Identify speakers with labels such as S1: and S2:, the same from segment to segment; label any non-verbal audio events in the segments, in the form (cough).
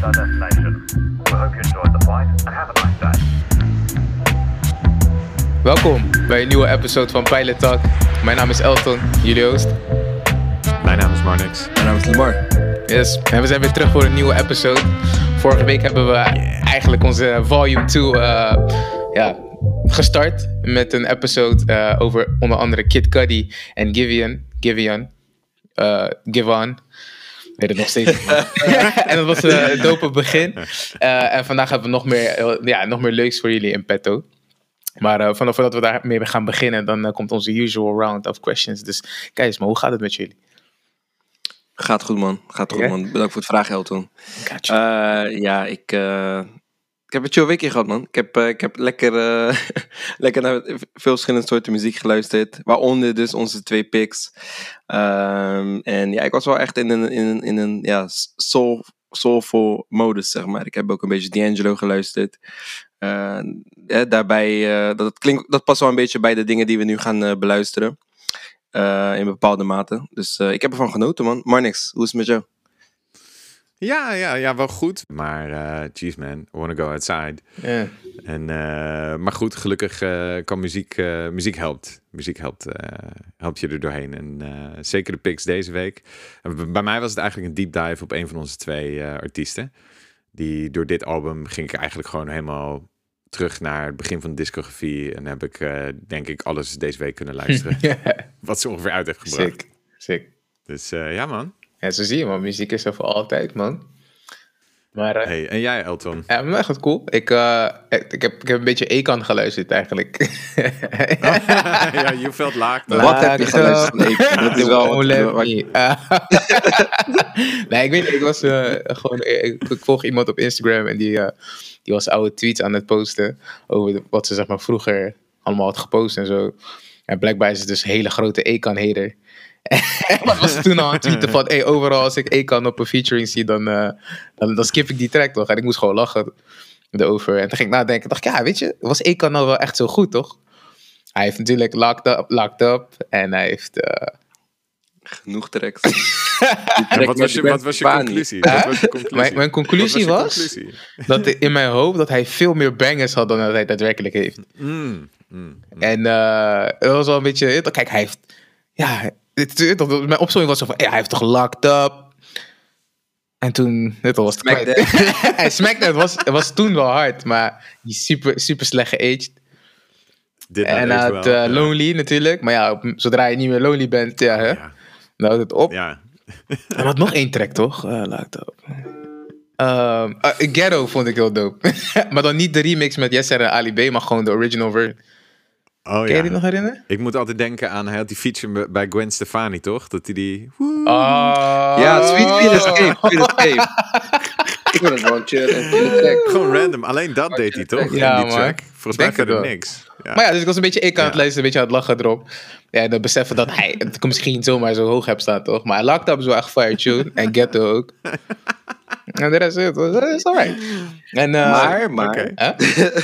S1: reached our destination. We hope you enjoyed the flight and have a nice day.
S2: Welkom bij een nieuwe episode van Pilot Talk. Mijn naam is Elton, jullie host.
S3: Mijn naam is Marnix.
S4: Mijn naam is Lamar.
S2: Yes, en we zijn weer terug voor een nieuwe episode. Vorige week hebben we eigenlijk onze volume 2 uh, ja, gestart met een episode uh, over onder andere Kid Cudi en Giveon. Giveon. Uh, Givon. Weet het nog steeds. (laughs) en dat was een dope begin. Uh, en vandaag hebben we nog meer, ja, nog meer leuks voor jullie in petto. Maar uh, vanaf dat we daarmee gaan beginnen, dan uh, komt onze usual round of questions. Dus kijk eens, maar hoe gaat het met jullie?
S4: Gaat goed, man. Gaat goed, yeah? man. Bedankt voor het vragen, Elton. Uh, ja, ik, ik heb een chill weekje gehad, man. Ik heb, ik heb lekker, (laughs) lekker naar veel verschillende soorten muziek geluisterd. Waaronder dus onze twee picks. Ehm, en ja, ik was wel echt in een, in een, in een ja, soul, soulful modus, zeg maar. Ik heb ook een beetje D'Angelo geluisterd. Ja, daarbij, uh, dat, klinkt, dat past wel een beetje bij de dingen die we nu gaan beluisteren. in bepaalde mate. Dus ik heb ervan genoten, man. Maar niks, hoe is het met jou?
S3: Ja, ja, ja, wel goed. Maar uh, jeez man, I wanna go outside.
S2: Yeah.
S3: En, uh, maar goed, gelukkig uh, kan muziek, muziek helpt. Muziek helpt, helpt je er doorheen. En zeker de picks deze week. bij mij was het eigenlijk een deep dive op een van onze twee artiesten. Die door dit album ging ik eigenlijk gewoon helemaal terug naar het begin van de discografie. En heb ik denk ik alles deze week kunnen luisteren. (laughs) yeah. Wat ze ongeveer uit heeft gebracht.
S2: Sick, sick.
S3: Dus ja man.
S2: Ja, zo zie je, man. Muziek is er voor altijd, man. Maar, uh,
S3: hey, en jij, Elton?
S2: Ja, mij gaat cool. Ik, uh, ik, ik, heb, ik heb een beetje Ekan geluisterd, eigenlijk. (laughs)
S3: oh, ja, je felt laag.
S4: Wat heb je geluisterd?
S2: Dat is wel... (laughs) nee, ik weet niet. Ik was uh, gewoon... Ik, ik, volg iemand op Instagram en die, die was oude tweets aan het posten over wat ze zeg maar vroeger allemaal had gepost en zo. En blijkbaar is het dus een hele grote Ekan-hater. (laughs) Wat was toen al aan het tweeten van, hey, overal als ik Ekan op een featuring zie, dan, uh, dan, dan skip ik die track toch? En ik moest gewoon lachen erover. En toen ging ik nadenken, dacht ik, ja, weet je, was Ekan nou wel echt zo goed, toch? Hij heeft natuurlijk Locked Up, locked up en hij heeft... Uh...
S4: Genoeg tracks. (laughs)
S3: wat, was je, wat was je conclusie?
S2: Huh?
S3: Wat was je conclusie?
S2: Mijn, mijn conclusie was,
S3: was conclusie?
S2: dat in mijn hoofd dat hij veel meer bangers had dan dat hij daadwerkelijk heeft.
S3: Mm, mm, mm.
S2: En uh, het was wel een beetje... Kijk, hij heeft... Ja, dit, dat, mijn opzomming was zo van, hij heeft toch locked up? En toen, dit was het (laughs) hij smacked het was, het was toen wel hard, maar die super, super slecht geaged.
S3: Dit
S2: en hij had uh, ja. Lonely natuurlijk, maar ja, op, zodra je niet meer Lonely bent, ja, hè,
S3: ja.
S2: dan houdt het op.
S3: Ja. (laughs)
S2: en had nog één track, toch? Uh, locked up. Um, uh, Ghetto vond ik heel dope. (laughs) maar dan niet de remix met Yesser en Ali B, maar gewoon de original version.
S3: Oh, ja.
S2: je die nog herinneren?
S3: Ik moet altijd denken aan, hij had die feature bij Gwen Stefani, toch? Dat hij die...
S2: Oh.
S4: Ja, Sweet. Sweet Escape. ik wil het gewoon (laughs)
S3: Gewoon random. Alleen dat deed hij, toch?
S2: Ja,
S3: In die
S2: man.
S3: track. Volgens mij verder
S2: wel.
S3: niks. Ja.
S2: Maar ja, dus ik was een beetje ik aan het lezen, een beetje aan het lachen erop. Ja, en dan beseffen dat hij het (laughs) misschien zomaar zo hoog heb staan, toch? Maar Locked Up is wel echt fire tune. en Ghetto ook. (laughs) En de rest is het. is alright. En, uh,
S4: Maar, maar...
S2: Huh?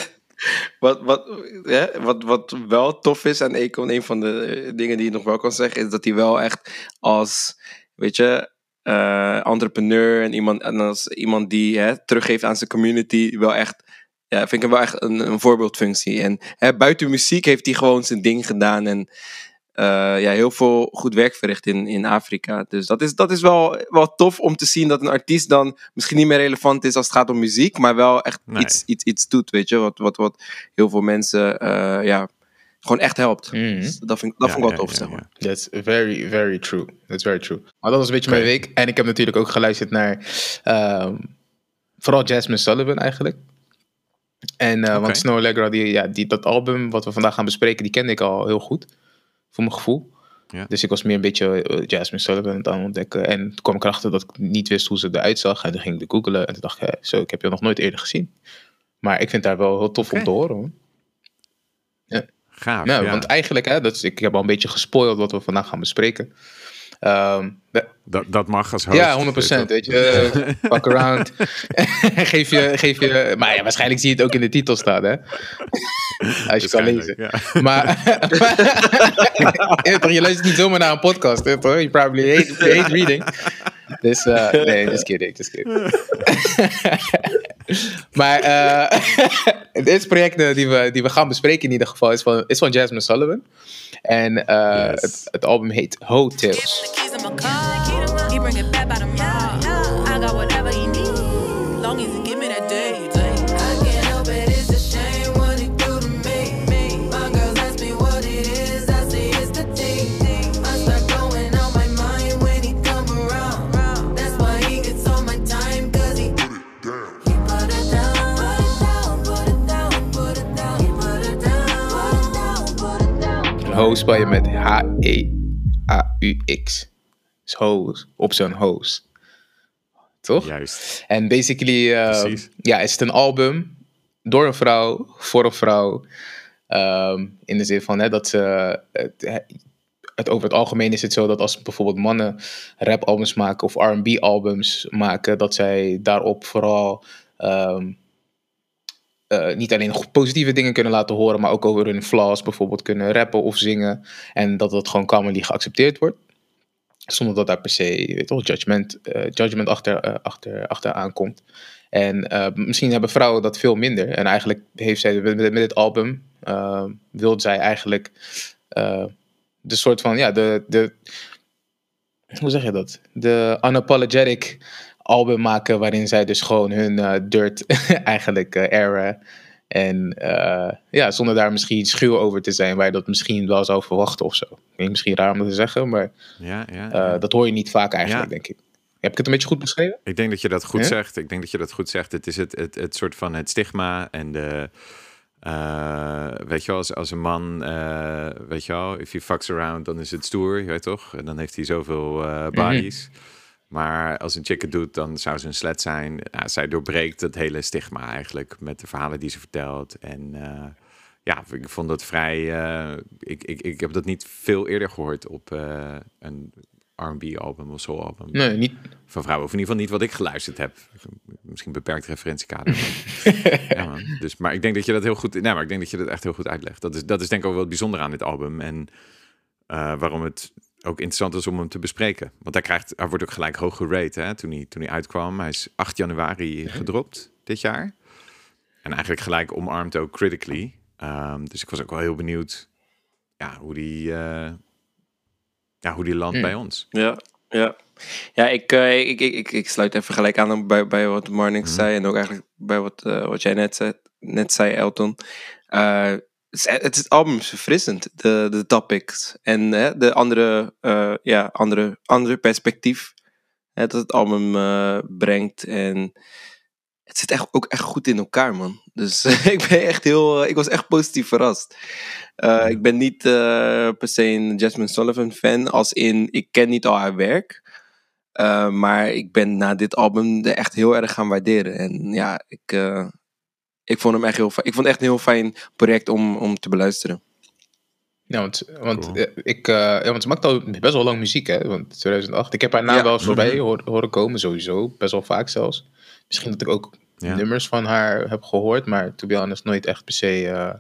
S4: Wat, wat, hè, wat, wat wel tof is aan Econ, een van de eh, dingen die je nog wel kan zeggen, is dat hij wel echt als, weet je, uh, entrepreneur en iemand, en als iemand die hè, teruggeeft aan zijn community, wel echt, ja, vind ik hem wel echt een, voorbeeldfunctie. En hè, buiten muziek heeft hij gewoon zijn ding gedaan en ja, heel veel goed werk verricht in, in Afrika. Dus dat is, dat is wel, wel tof om te zien dat een artiest dan misschien niet meer relevant is als het gaat om muziek, maar wel echt
S3: Nee.
S4: iets, iets, iets doet, weet je, wat, wat, wat heel veel mensen uh, ja, gewoon echt helpt.
S2: Mhm.
S4: Dus dat vind, ik- dat
S3: Ja,
S4: vond ik wel tof,
S3: ja,
S4: zeg maar.
S2: That's very, very true. That's very true. Maar dat was een beetje mijn week. En ik heb natuurlijk ook geluisterd naar ehm, vooral Jasmine Sullivan eigenlijk. En uh,
S3: Oké.
S2: want Snow Allegra, die, ja, die, dat album wat we vandaag gaan bespreken, die kende ik al heel goed. Voor mijn gevoel.
S3: Ja.
S2: Dus ik was meer een beetje uh, Jasmine Sullivan aan het ontdekken. En toen kwam ik erachter dat ik niet wist hoe ze eruit zag. En toen ging ik googlen. En toen dacht ik, zo, ik heb je nog nooit eerder gezien. Maar ik vind haar wel heel tof om te horen. Hoor.
S3: Gaaf,
S2: Nou,
S3: ja.
S2: want eigenlijk, hè, dat is, ik heb al een beetje gespoild wat we vandaag gaan bespreken. Ehm,
S3: dat, dat mag als host.
S2: ja, 100%. Weet je, eh, (laughs) fuck around. (laughs) geef, je, geef je. Maar ja, waarschijnlijk zie je het ook in de titel staan, hè? (laughs) Als je kan lezen.
S3: Ja.
S2: Maar. Je luistert niet zomaar naar een podcast, hè, toch? You probably hate, hate reading. Dus, uh, nee, just kidding, just kidding. maar uh, het eerste project die we, die we gaan bespreken in ieder geval is van, is van Jasmine Sullivan. En uh, yes. het, het album heet Hotels. Ho spel je met H-E-A-U-X. Dus hoes, op zo'n hoes. Toch?
S3: Juist.
S2: En basically uh, ja, is het een album door een vrouw, voor een vrouw. Um, in de zin van hè, dat ze. Het, het, over het algemeen is het zo dat als bijvoorbeeld mannen rapalbums maken of RB-albums maken, dat zij daarop vooral um, uh, niet alleen positieve dingen kunnen laten horen, maar ook over hun flaws bijvoorbeeld kunnen rappen of zingen. En dat dat gewoon commonly geaccepteerd wordt. Zonder dat daar per se weet toch, judgment, uh, judgment achter, uh, achter, achter aankomt. En misschien hebben vrouwen dat veel minder. En eigenlijk heeft zij met, met dit album, wilde zij eigenlijk de soort van, ja, de, de, hoe zeg je dat? De unapologetic album maken waarin zij dus gewoon hun uh, dirt (laughs) eigenlijk uh, airen. En uh, ja, zonder daar misschien schuw over te zijn, waar je dat misschien wel zou verwachten of zo. Ik misschien raar om dat te zeggen, maar
S3: ja, ja, ja.
S2: dat hoor je niet vaak eigenlijk, denk ik. Heb ik het een beetje goed beschreven?
S3: Ik denk dat je dat goed zegt. Ik denk dat je dat goed zegt. Het is het, het, het soort van het stigma en de. weet je wel, als, als een man, weet je wel, if he fucks around, dan is het stoer, je weet toch? En dan heeft hij zoveel mhm. bodies. Maar als een chick het doet, dan zou ze een slet zijn. Ja, zij doorbreekt het hele stigma eigenlijk met de verhalen die ze vertelt. En uh, ja, ik vond dat vrij. Uh, ik, ik, ik heb dat niet veel eerder gehoord op uh, een RB-album of soul-album.
S2: Nee, niet.
S3: Van vrouwen. Of in ieder geval niet wat ik geluisterd heb. Misschien beperkt referentiekader. (laughs) ja, man. Dus, maar ik denk dat je dat heel goed. Nee, maar ik denk dat je dat echt heel goed uitlegt. Dat is, dat is denk ik ook wel bijzonder aan dit album. En waarom het ook interessant is om hem te bespreken. Want hij, krijgt, hij wordt ook gelijk hoog gerate hè, toen, hij, toen hij uitkwam. Hij is 8 januari gedropt dit jaar. En eigenlijk gelijk omarmd ook critically. Um, dus ik was ook wel heel benieuwd ja, hoe die, uh, ja, hoe die landt bij ons.
S4: Ja, ja. Ja, ik, uh, ik, ik, ik, ik, sluit even gelijk aan bij, bij wat Marnix mm. zei. En ook eigenlijk bij wat, uh, wat jij net zei, net zei Elton het, is album is verfrissend, de, de topics. En hè, de andere, uh, ja, andere, andere perspectief hè, dat het album uh, brengt. En het zit echt, ook echt goed in elkaar, man. Dus (laughs) ik ben echt heel, ik was echt positief verrast. Uh, ik ben niet per se een Jasmine Sullivan fan, als in, ik ken niet al haar werk. maar ik ben na dit album er echt heel erg gaan waarderen. En ja, ik, ik vond hem echt heel fijn. Ik vond het echt een heel fijn project om, om te beluisteren.
S2: Ja, want, want eh, ik, uh, ja, want ze maakt al best wel lang muziek, hè? Want 2008. Ik heb haar naam wel eens voorbij hoor, horen komen, sowieso. Best wel vaak zelfs. Misschien dat ik ook nummers van haar heb gehoord, maar to be honest, nooit echt per se uh,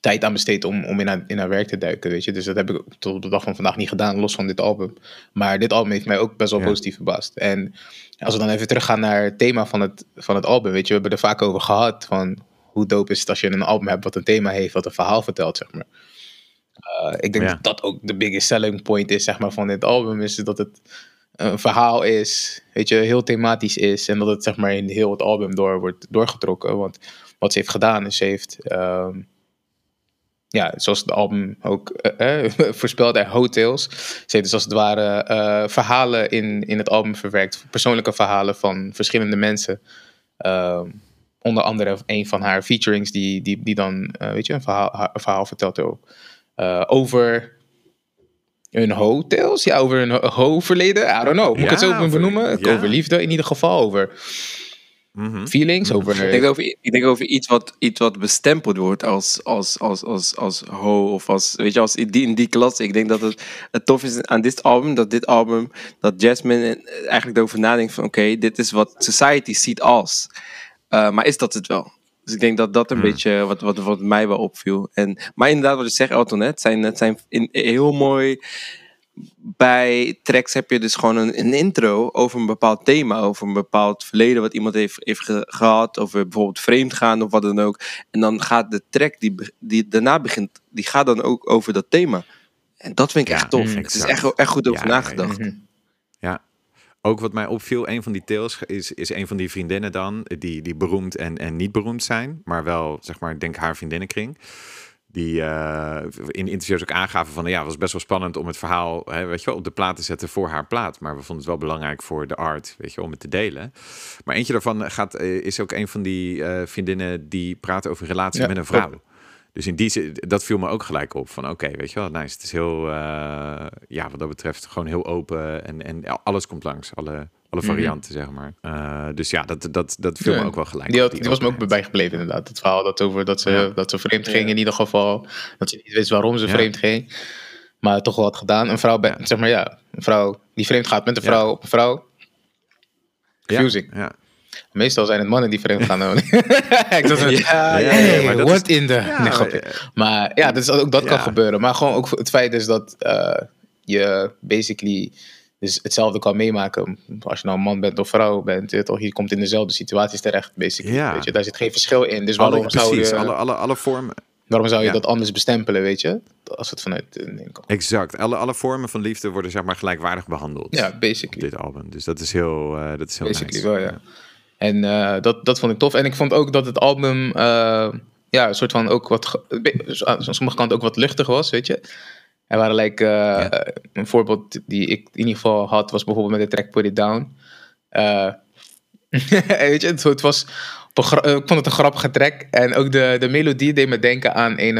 S2: tijd aan besteed om, om in, haar, in haar werk te duiken, weet je. Dus dat heb ik tot op de dag van vandaag niet gedaan, los van dit album. Maar dit album heeft mij ook best wel positief verbaasd. En als we dan even teruggaan naar het thema van het, van het album, weet je, we hebben er vaak over gehad van hoe dope is het als je een album hebt wat een thema heeft, wat een verhaal vertelt, zeg maar. Uh, ik denk dat dat ook de biggest selling point is, zeg maar, van dit album, is dat het een verhaal is, weet je, heel thematisch is en dat het, zeg maar, in heel het album door wordt doorgetrokken. Want wat ze heeft gedaan is, ze heeft... Uh, ja, zoals het album ook uh, uh, (laughs) voorspelt, hotels. Ze heeft dus als het ware uh, verhalen in, in het album verwerkt. Persoonlijke verhalen van verschillende mensen. Ehm, onder andere een van haar featurings die, die, die dan, weet je, een verhaal, een verhaal vertelt ook. over hun hotels? Ja, over hun ho-verleden? I don't know. Moet ik het zo benoemen? Ja. Over liefde in ieder geval. Over Mhm. feelings. Mhm. Over,
S4: ik, denk over, ik denk over iets wat, iets wat bestempeld wordt als, als, als, als, als ho of als, weet je, als in die, in die klasse. Ik denk dat het, het tof is aan dit album, dat dit album, dat Jasmine eigenlijk erover nadenkt van oké, dit is wat society ziet als. Uh, maar is dat het wel? Dus ik denk dat dat een mhm. beetje wat, wat, wat mij wel opviel. En, maar inderdaad, wat je zegt, Elton, het zijn, het zijn in, heel mooi bij tracks heb je dus gewoon een, een intro over een bepaald thema, over een bepaald verleden wat iemand heeft, heeft ge- gehad, over bijvoorbeeld vreemd gaan of wat dan ook. En dan gaat de track die, die daarna begint, die gaat dan ook over dat thema. En dat vind ik
S3: Ja,
S4: echt tof.
S2: mm,
S4: Het is echt, echt goed over
S3: Ja, ja, ja.
S4: nagedacht.
S2: Mhm.
S3: Ja. Ook wat mij opviel, een van die tales is, is een van die vriendinnen dan, die, die beroemd en, en niet beroemd zijn, maar wel, zeg maar, denk haar vriendinnenkring. Die eh, in interviews ook aangaven van, ja, het was best wel spannend om het verhaal, hè, weet je wel, op de plaat te zetten voor haar plaat. Maar we vonden het wel belangrijk voor de art, weet je wel, om het te delen. Maar eentje daarvan gaat, eh, is ook een van die eh, vriendinnen die praat over relatie
S2: Ja,
S3: met een vrouw. Dus in die zin, dat viel me ook gelijk op. Van oké, weet je wel, nice. Het is heel, eh, ja, wat dat betreft, gewoon heel open. En, en alles komt langs, alle, alle varianten, zeg maar. Eh, dus ja, dat, dat, dat viel
S2: Ja.
S3: me ook wel gelijk
S2: Die, had, die was me ook bijgebleven inderdaad. Het verhaal dat over dat ze,
S3: Ja.
S2: dat ze vreemd ging in ieder geval. Dat ze niet wist waarom ze
S3: Ja.
S2: vreemd ging. Maar toch wel had gedaan. Een vrouw, bij, zeg maar ja, een vrouw die vreemd gaat met een
S3: Ja.
S2: vrouw op een vrouw.
S3: Ja,
S2: Confusing.
S3: Ja,
S2: Meestal zijn het mannen die vreemd gaan. (laughs) ik dacht,
S4: Ja,
S3: ja, ja,
S2: hey,
S3: maar dat
S2: what
S3: is-
S2: in the...
S3: Ja,
S2: nee, grapje. Maar ja, dus ook dat kan gebeuren. Maar gewoon ook het feit is dat eh, je basically dus hetzelfde kan meemaken. Als je nou een man bent of vrouw bent, je, toch, je komt in dezelfde situaties terecht, basically.
S3: Ja.
S2: Weet je, daar zit geen verschil in. Dus waarom
S3: alle,
S2: zou
S3: precies,
S2: je,
S3: alle, alle, alle vormen.
S2: waarom zou je
S3: Ja.
S2: dat anders bestempelen, weet je? Als het vanuit een ding komt.
S3: Exact. Alle, alle vormen van liefde worden zeg maar gelijkwaardig behandeld.
S2: Ja,
S3: op
S2: basically.
S3: dit album. Dus dat is heel, eh, dat is heel
S2: Basically
S3: nice.
S2: wel, ja. En eh, dat, dat vond ik tof. En ik vond ook dat het album, eh, ja, een soort van ook wat, aan sommige kanten ook wat luchtig was, weet je. Er waren like, eh, een voorbeeld die ik in ieder geval had, was bijvoorbeeld met de track Put It Down. Eh, (laughs) weet je, het, het was, ik vond het een grappige track. En ook de, de melodie deed me denken aan een,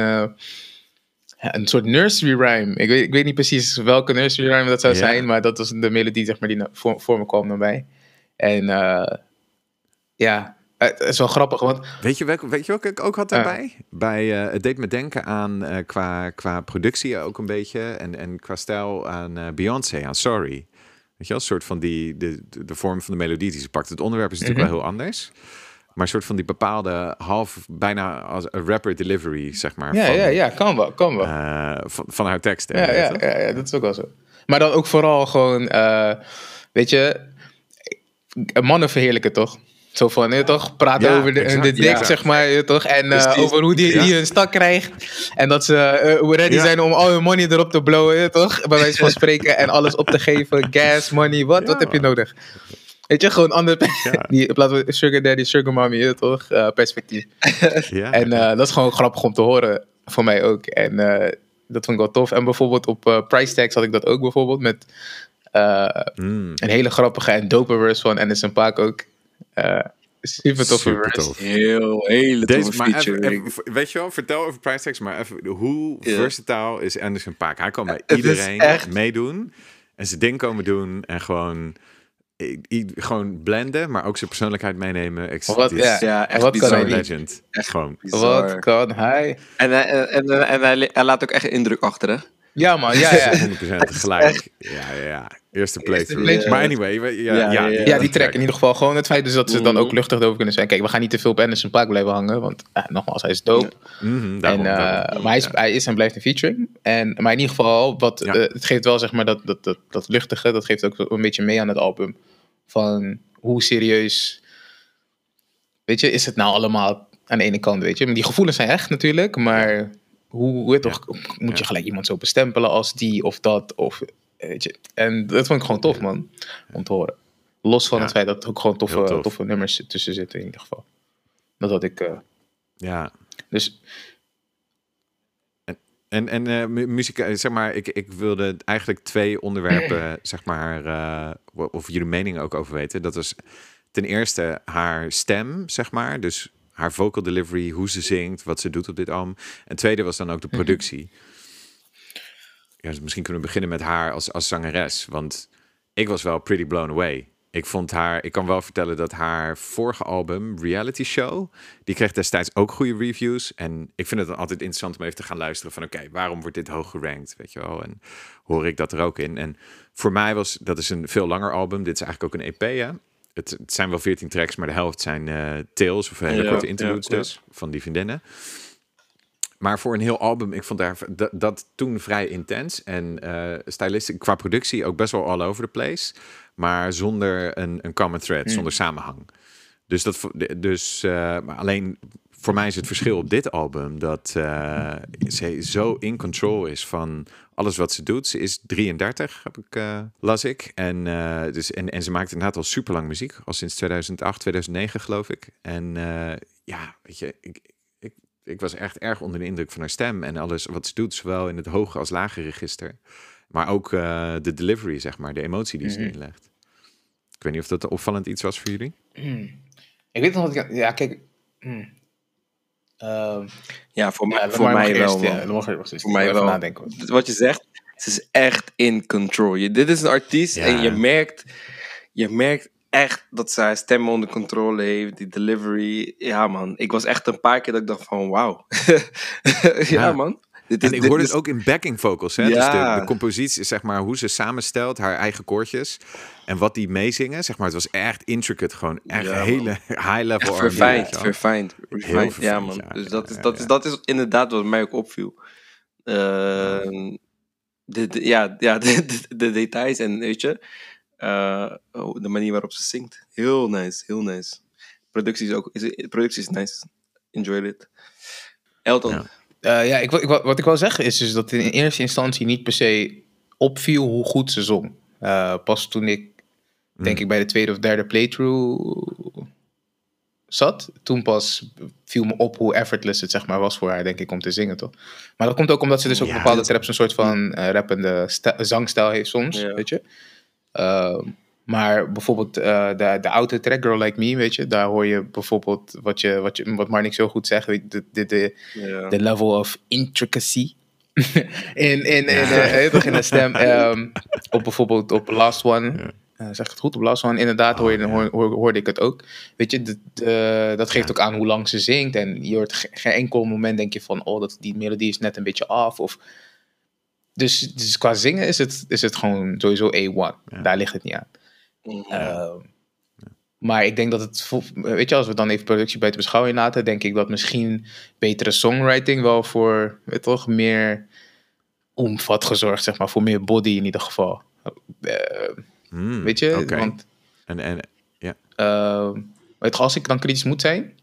S2: een soort nursery rhyme. Ik weet, ik weet niet precies welke nursery rhyme dat zou
S3: Ja.
S2: zijn, maar dat was de melodie zeg maar, die voor, voor me kwam naar mij. En eh, ja, het is wel grappig, want
S3: Weet je, weet je welke ik ook had daarbij? Bij, eh, het deed me denken aan eh, qua, qua productie ook een beetje. En, en qua stijl aan eh, Beyoncé, aan Sorry. Weet je wel, een soort van die, de, de, vorm van de melodie die ze pakt. Het onderwerp is natuurlijk
S2: Mhm.
S3: wel heel anders. Maar een soort van die bepaalde half, bijna als een rapper delivery, zeg maar.
S2: ja,
S3: van,
S2: ja, ja, kan wel, kan wel.
S3: van, van haar teksten.
S2: ja, ja, ja, ja, dat is ook wel zo. Maar dan ook vooral gewoon, weet je, mannen verheerlijken toch? Zo van, je toch, praten
S3: Ja,
S2: over de,
S3: exact,
S2: de dik,
S3: ja.
S2: zeg maar, je toch? En
S4: Dus
S2: eh,
S4: die-
S2: over hoe die,
S3: ja.
S2: die een stak krijgt. En dat ze eh, ready zijn om al hun money erop te blowen, je toch? Bij wijze van spreken. En alles op te geven. Gas, money, wat? Wat heb je nodig? Weet je, gewoon ander... (laughs) Die, in plaats van sugar daddy, sugar mommy, je toch? Eh, perspectief. (laughs)
S3: Ja,
S2: En dat is gewoon grappig om te horen voor mij ook. En dat vond ik wel tof. En bijvoorbeeld op Price Tags had ik dat ook bijvoorbeeld met eh,
S3: Mm,
S2: een hele grappige en dope verse van Anderson Paak ook. Eh super toffe
S3: super tof.
S4: Heel, hele
S3: Deze, maar even,
S4: feature.
S3: even- weet je wel, vertel over price tags, maar even, hoe versatile is Anderson Paak? Hij kan bij iedereen
S4: echt-
S3: meedoen en zijn ding komen doen en gewoon, i- i- gewoon blenden, maar ook zijn persoonlijkheid meenemen. Ik,
S2: Wat-
S3: is
S2: ja.
S4: Ja, echt
S2: Wat kan hij
S3: legend.
S4: Echt
S3: Gewoon.
S4: bizar.
S2: Wat kan hij?
S4: En, hij- en, en, en hij, hij laat ook echt indruk achter, hè? (laughs)
S2: Ja man, ja ja. (laughs)
S3: 100% tegelijk. Ja, ja, ja. Eerste playthrough.
S2: playthrough.
S3: Maar anyway, ja,
S4: Ja,
S3: ja,
S2: die track in ieder geval. Gewoon het feit dus dat ze dan ook luchtig over kunnen zijn. Kijk, we gaan niet te veel op Anderson Paak blijven hangen. Want eh, nogmaals, hij is dope.
S3: Mhm, daarom,
S2: en, eh, maar hij is,
S3: Ja.
S2: hij is en blijft een featuring. En, maar in ieder geval, wat,
S3: Ja.
S2: eh, het geeft wel zeg maar dat, dat, dat, dat luchtige. Dat geeft ook een beetje mee aan het album. Van hoe serieus. Weet je, is het nou allemaal aan de ene kant, weet je. Maar die gevoelens zijn echt natuurlijk. Maar hoe, hoe
S3: Ja.
S2: toch, moet je gelijk iemand zo bestempelen als die of dat. Of, weet je. En dat vond ik gewoon tof, man. Om te horen. Los van
S3: Ja.
S2: het feit dat er ook gewoon toffe,
S3: tof.
S2: toffe nummers tussen zitten in ieder geval. Dat had ik... eh,
S3: ja.
S2: dus
S3: En, en eh, mu- muziek, eh, zeg maar, ik, ik wilde eigenlijk twee onderwerpen, (clears throat) zeg maar, eh, of jullie mening ook over weten. Dat was ten eerste haar stem, zeg maar, dus haar vocal delivery, hoe ze zingt, wat ze doet op dit album. En tweede was dan ook de productie. Ja, dus misschien kunnen we beginnen met haar als, als zangeres, want ik was wel pretty blown away. Ik vond haar, ik kan wel vertellen dat haar vorige album, Reality Show, die kreeg destijds ook goede reviews. En ik vind het dan altijd interessant om even te gaan luisteren van, oké, waarom wordt dit hoog gerankt, weet je wel? En hoor ik dat er ook in? En voor mij was, dat is een veel langer album. Dit is eigenlijk ook een EP, hè? Het, het zijn wel 14 tracks, maar de helft zijn eh tales of hele
S4: Ja,
S3: korte
S4: ja,
S3: interludes
S4: ja.
S3: dus, van die vriendinnen. Maar voor een heel album, ik vond daar, dat, dat toen vrij intens. En uh, stylistisch, qua productie ook best wel all over the place. Maar zonder een, een common thread,
S2: Hmm.
S3: zonder samenhang. Dus, dat, dus uh, maar alleen voor mij is het verschil op dit album dat uh, ze zo in control is van alles wat ze doet. Ze is 33, heb ik, uh, las ik. En, uh, dus, en, en ze maakt inderdaad al super lang muziek, al sinds 2008, 2009 geloof ik. En ja, weet je, ik, ik, was echt erg onder de indruk van haar stem en alles wat ze doet, zowel in het hoge als lage register. Maar ook uh, de delivery, zeg maar, de emotie die ze
S2: Mhm.
S3: inlegt. Ik weet niet of dat opvallend iets was voor jullie.
S2: Hmm. Ik weet nog wat ik... Ja, kijk... hmm. Ehm,
S4: Ja, voor, mij-
S2: ja,
S4: voor mij wel.
S2: eerst, ja,
S4: Voor mij wel.
S2: nadenken.
S4: Wat je zegt, ze is echt in control. Je, dit is een artiest
S3: Ja.
S4: en je merkt, je merkt echt dat zij haar stem onder controle heeft, die delivery. Ja man, ik was echt een paar keer dat ik dacht van wauw. (laughs) ja,
S3: Ja.
S4: man. Dit
S3: En ik
S4: dit
S3: hoorde
S4: is-
S3: het ook in backing vocals. Hè? Dus
S4: Ja.
S3: de, de compositie, zeg maar, hoe ze samenstelt, haar eigen koortjes. En wat die meezingen, zeg maar, het was echt intricate. Gewoon echt
S4: Ja,
S3: hele high-level
S4: verfijnd, verfijnd, verfijnd. Ja, man.
S3: ja,
S4: dus dat is, dat. Is, dat is inderdaad wat mij ook opviel. Ehm, de, de- ja, ja (laughs) de details en weet je, eh, oh, de manier waarop ze zingt. Heel nice, heel nice. Productie is ook, is, productie is nice. Enjoy it. Elton.
S3: Ja.
S2: Eh, ja, ik, ik, wat ik wil zeggen is dus dat in eerste instantie niet per se opviel hoe goed ze zong. Eh, pas toen ik, denk
S3: Mm.
S2: ik, bij de tweede of derde playthrough zat, toen pas viel me op hoe effortless het zeg maar was voor haar, denk ik, om te zingen, toch? Maar dat komt ook omdat ze dus ook
S3: Ja,
S2: bepaalde traps een soort van eh, rappende zangstijl heeft soms,
S4: Ja.
S2: weet je. Ehm, maar bijvoorbeeld eh, de, de oude track Girl Like Me, weet je, daar hoor je bijvoorbeeld wat, je, wat, je, wat Marnik zo goed zegt, weet je, de, de, de,
S4: Ja.
S2: de level of intricacy (laughs) in, in, in, toch in de stem. (laughs) ehm, op bijvoorbeeld op Last One. eh, zeg ik het goed? Op Last One, inderdaad, hoor je,
S3: Oh,
S2: hoor, hoor- hoorde ik het ook. Weet je, de, de- dat geeft ook aan hoe lang ze zingt. En je hoort ge- geen enkel moment denk je van, oh, dat, die melodie is net een beetje af. Of, dus, dus qua zingen is het, is het gewoon sowieso A1.
S3: Ja.
S2: Daar ligt het niet aan. Ehm, Maar ik denk dat het, weet je, als we dan even productie buiten beschouwing laten, denk ik dat misschien betere songwriting wel voor, weet toch, meer omvat gezorgd, zeg maar, voor meer body in ieder geval. Eh,
S3: Hmm,
S2: weet je, want
S3: En, en,
S2: eh, weet je, als ik dan kritisch moet zijn,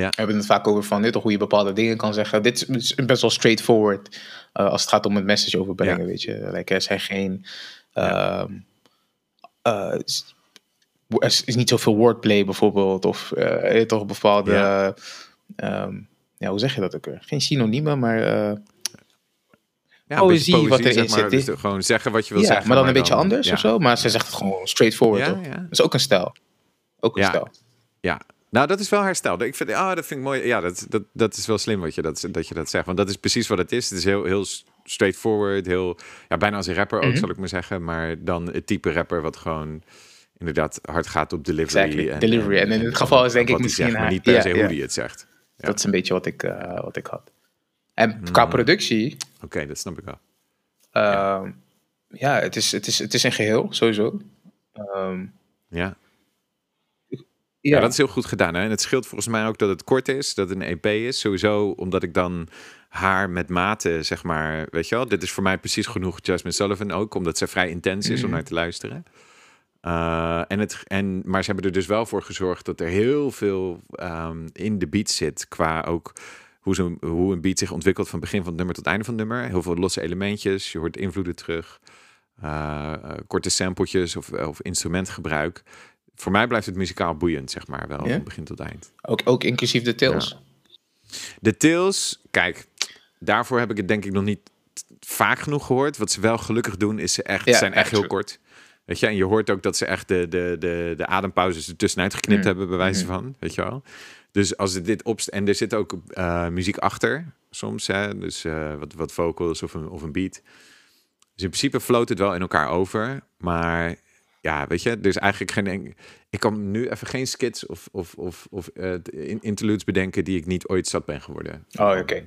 S3: Ja.
S2: we hebben het vaak over van, toch, hoe je bepaalde dingen kan zeggen. Dit is best wel straightforward eh, als het gaat om het message overbrengen,
S3: Ja.
S2: weet je. Like, er zijn geen... Ehm, eh, er is niet zoveel wordplay bijvoorbeeld, of eh, toch bepaalde...
S3: Ja.
S2: ehm, ja, hoe zeg je dat ook weer? Geen synoniemen, maar...
S3: ja,
S2: Poëzie,
S3: beetje
S2: wat erin
S3: zeg maar,
S2: zit,
S3: dus gewoon zeggen wat je wil zeggen.
S2: maar dan een beetje anders of zo. Maar ze zegt het gewoon straightforward. Dat is ook een stijl. Ook een
S3: Ja.
S2: stijl.
S3: Ja, nou dat is wel herstel. Ik vind, ah, dat vind ik mooi. Ja, dat, dat, dat is wel slim wat je dat, dat je dat zegt. Want dat is precies wat het is. Het is heel, heel straightforward. Heel, ja, bijna als een rapper ook,
S2: Mhm.
S3: zal ik maar zeggen. Maar dan het type rapper wat gewoon inderdaad hard gaat op delivery.
S2: Exactly, delivery. En in dit geval is denk ik misschien
S3: zegt, maar
S2: haar-
S3: niet per se hoe hij het zegt. Ja.
S2: Dat is een beetje wat ik, eh, wat ik had. En qua
S3: Mm.
S2: productie,
S3: Oké, dat snap ik wel.
S2: ehm, ja, het, is, het, is, het is een geheel, sowieso. Ehm,
S3: Ja.
S2: Ja,
S3: Ja. dat is heel goed gedaan. Hè? En het scheelt volgens mij ook dat het kort is, dat het een EP is. Sowieso omdat ik dan haar met mate, zeg maar, weet je wel. Dit is voor mij precies genoeg Jasmine Sullivan ook, omdat ze vrij intens is om
S2: Mhm.
S3: naar te luisteren. Uh, en het, en, maar ze hebben er dus wel voor gezorgd dat er heel veel um, in de beat zit. Qua ook hoe, zo, hoe een beat zich ontwikkelt van begin van het nummer tot einde van het nummer. Heel veel losse elementjes, je hoort invloeden terug. Uh, uh, korte sampletjes of, of instrumentgebruik. Voor mij blijft het muzikaal boeiend, zeg maar, wel van begin tot eind.
S2: ook, ook inclusief de tails.
S3: De tails, kijk, daarvoor heb ik het denk ik nog niet vaak genoeg gehoord. Wat ze wel gelukkig doen, is ze echt,
S2: Ja,
S3: zijn echt
S2: echt
S3: heel kort. Weet je, en je hoort ook dat ze echt de, de, de, de adempauzes er tussenuit geknipt
S2: Mm.
S3: hebben, bij wijze
S2: Mm.
S3: van, weet je wel. Dus als het dit opst en er zit ook uh, muziek achter soms, hè, dus uh, wat, wat vocals of een, of een beat. Dus in principe floot het wel in elkaar over, maar ja, weet je, er is eigenlijk geen. Ik kan nu even geen skits of, of, of, of uh, interludes bedenken die ik niet ooit zat ben geworden.
S2: Oh, oké.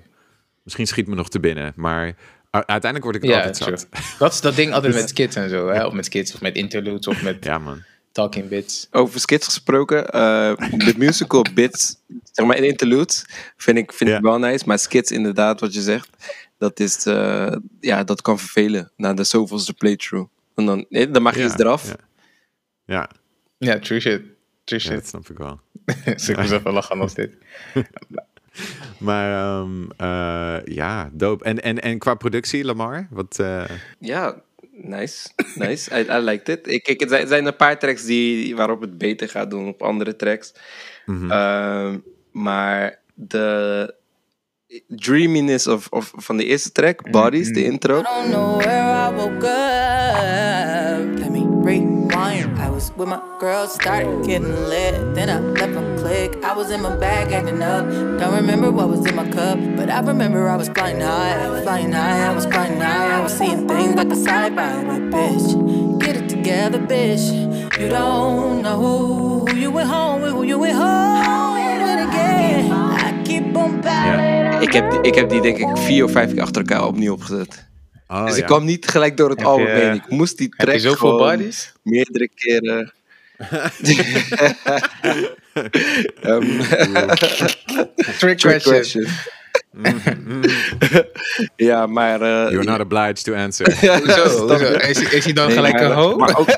S3: Misschien schiet me nog te binnen, maar uiteindelijk word ik er
S2: Ja,
S3: altijd
S2: true.
S3: zat.
S2: Dat is dat ding altijd met skits en zo, hè? Of met skits, of met interludes, of met...
S3: Ja, man.
S2: Talking Bits.
S4: Over skits gesproken, eh, de musical bits, zeg maar in interludes, vind ik, vind
S3: Ja.
S4: ik wel nice. Maar skits inderdaad, wat je zegt, dat, is, eh, ja, dat kan vervelen na de zoveelste playthrough. En dan, nee, dan mag je
S3: Ja,
S4: iets eraf.
S3: Ja, ja,
S2: Ja, true shit. True
S3: ja,
S2: shit.
S3: dat snap ik wel.
S2: Dus ik moest even lachen als dit. (laughs)
S3: Maar ehm, eh, ja, dope. En, en, en qua productie, Lamar? Wat, eh,
S4: Ja, nice. Nice. I, I liked it. Ik, ik, er zijn- een paar tracks die, waarop het beter gaat doen op andere tracks.
S3: mhm.
S4: Ehm, maar de dreaminess of, of, van de eerste track, Bodies, de intro.
S5: I don't know where I woke up. Rewind. I was with my girls, started getting lit. Then I left my clique. I was in my bag acting up. Don't remember what was in my cup, but I remember I was flying high, flying high. I was flying high. I was seeing things like a sci-fi. But bitch, get it together, bitch. You don't know who you went home with, who you went home with again. I keep on battling.
S4: Ik heb, ik heb die denk ik vier of vijf keer achter elkaar opnieuw opgezet.
S3: Oh,
S4: dus ik kwam niet gelijk door het
S2: Heb
S4: album
S2: je-
S4: heen. Ik moest die track
S2: zoveel bodies?
S4: meerdere keren... (laughs) (laughs) Ehm,
S2: Trick (laughs)
S4: trick
S2: question.
S4: question. Ja, maar... eh,
S3: You're not obliged to answer. (laughs)
S2: Hoezo?
S4: Snap
S2: Hoezo?
S4: je?
S2: Is, hij- is hij dan
S4: Nee,
S2: gelijk
S4: maar-
S2: een ho?
S4: Maar ook, (laughs)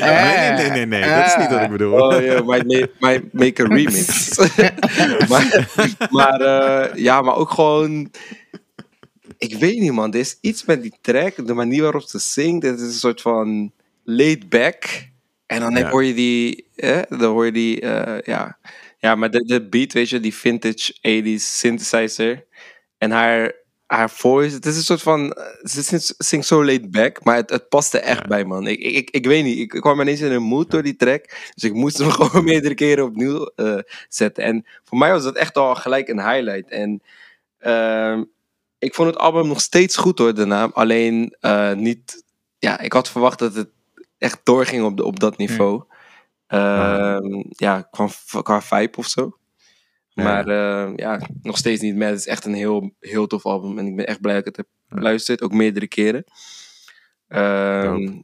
S3: nee, nee, nee, nee. Dat is niet wat ik bedoel.
S4: Oh ja, might make, might make a remix. (laughs) maar maar eh, ja, maar ook gewoon... Ik weet niet man, er is iets met die track, de manier waarop ze zingt. Het is een soort van laid back. En dan
S3: Ja.
S4: hoor je die, eh, dan hoor je die, eh, ja. Ja, maar de, de beat, weet je, die vintage 80s synthesizer. En haar, haar voice, het is een soort van, ze zingt, zo laid back, maar het, het past er echt
S3: Ja.
S4: bij, man. Ik, ik, ik, weet niet, ik, ik kwam ineens in een mood door die track, dus ik moest hem (laughs) gewoon meerdere keren opnieuw eh, zetten. En voor mij was dat echt al gelijk een highlight. En ehm, ik vond het album nog steeds goed hoor, daarna. Alleen eh, niet, ja, ik had verwacht dat het echt doorging op, de, op dat niveau. Ja, qua, qua vibe of zo.
S3: Ja.
S4: Maar eh, ja, nog steeds niet meer. Het is echt een heel, heel tof album. En ik ben echt blij dat ik het heb geluisterd. Ook meerdere keren. Ehm,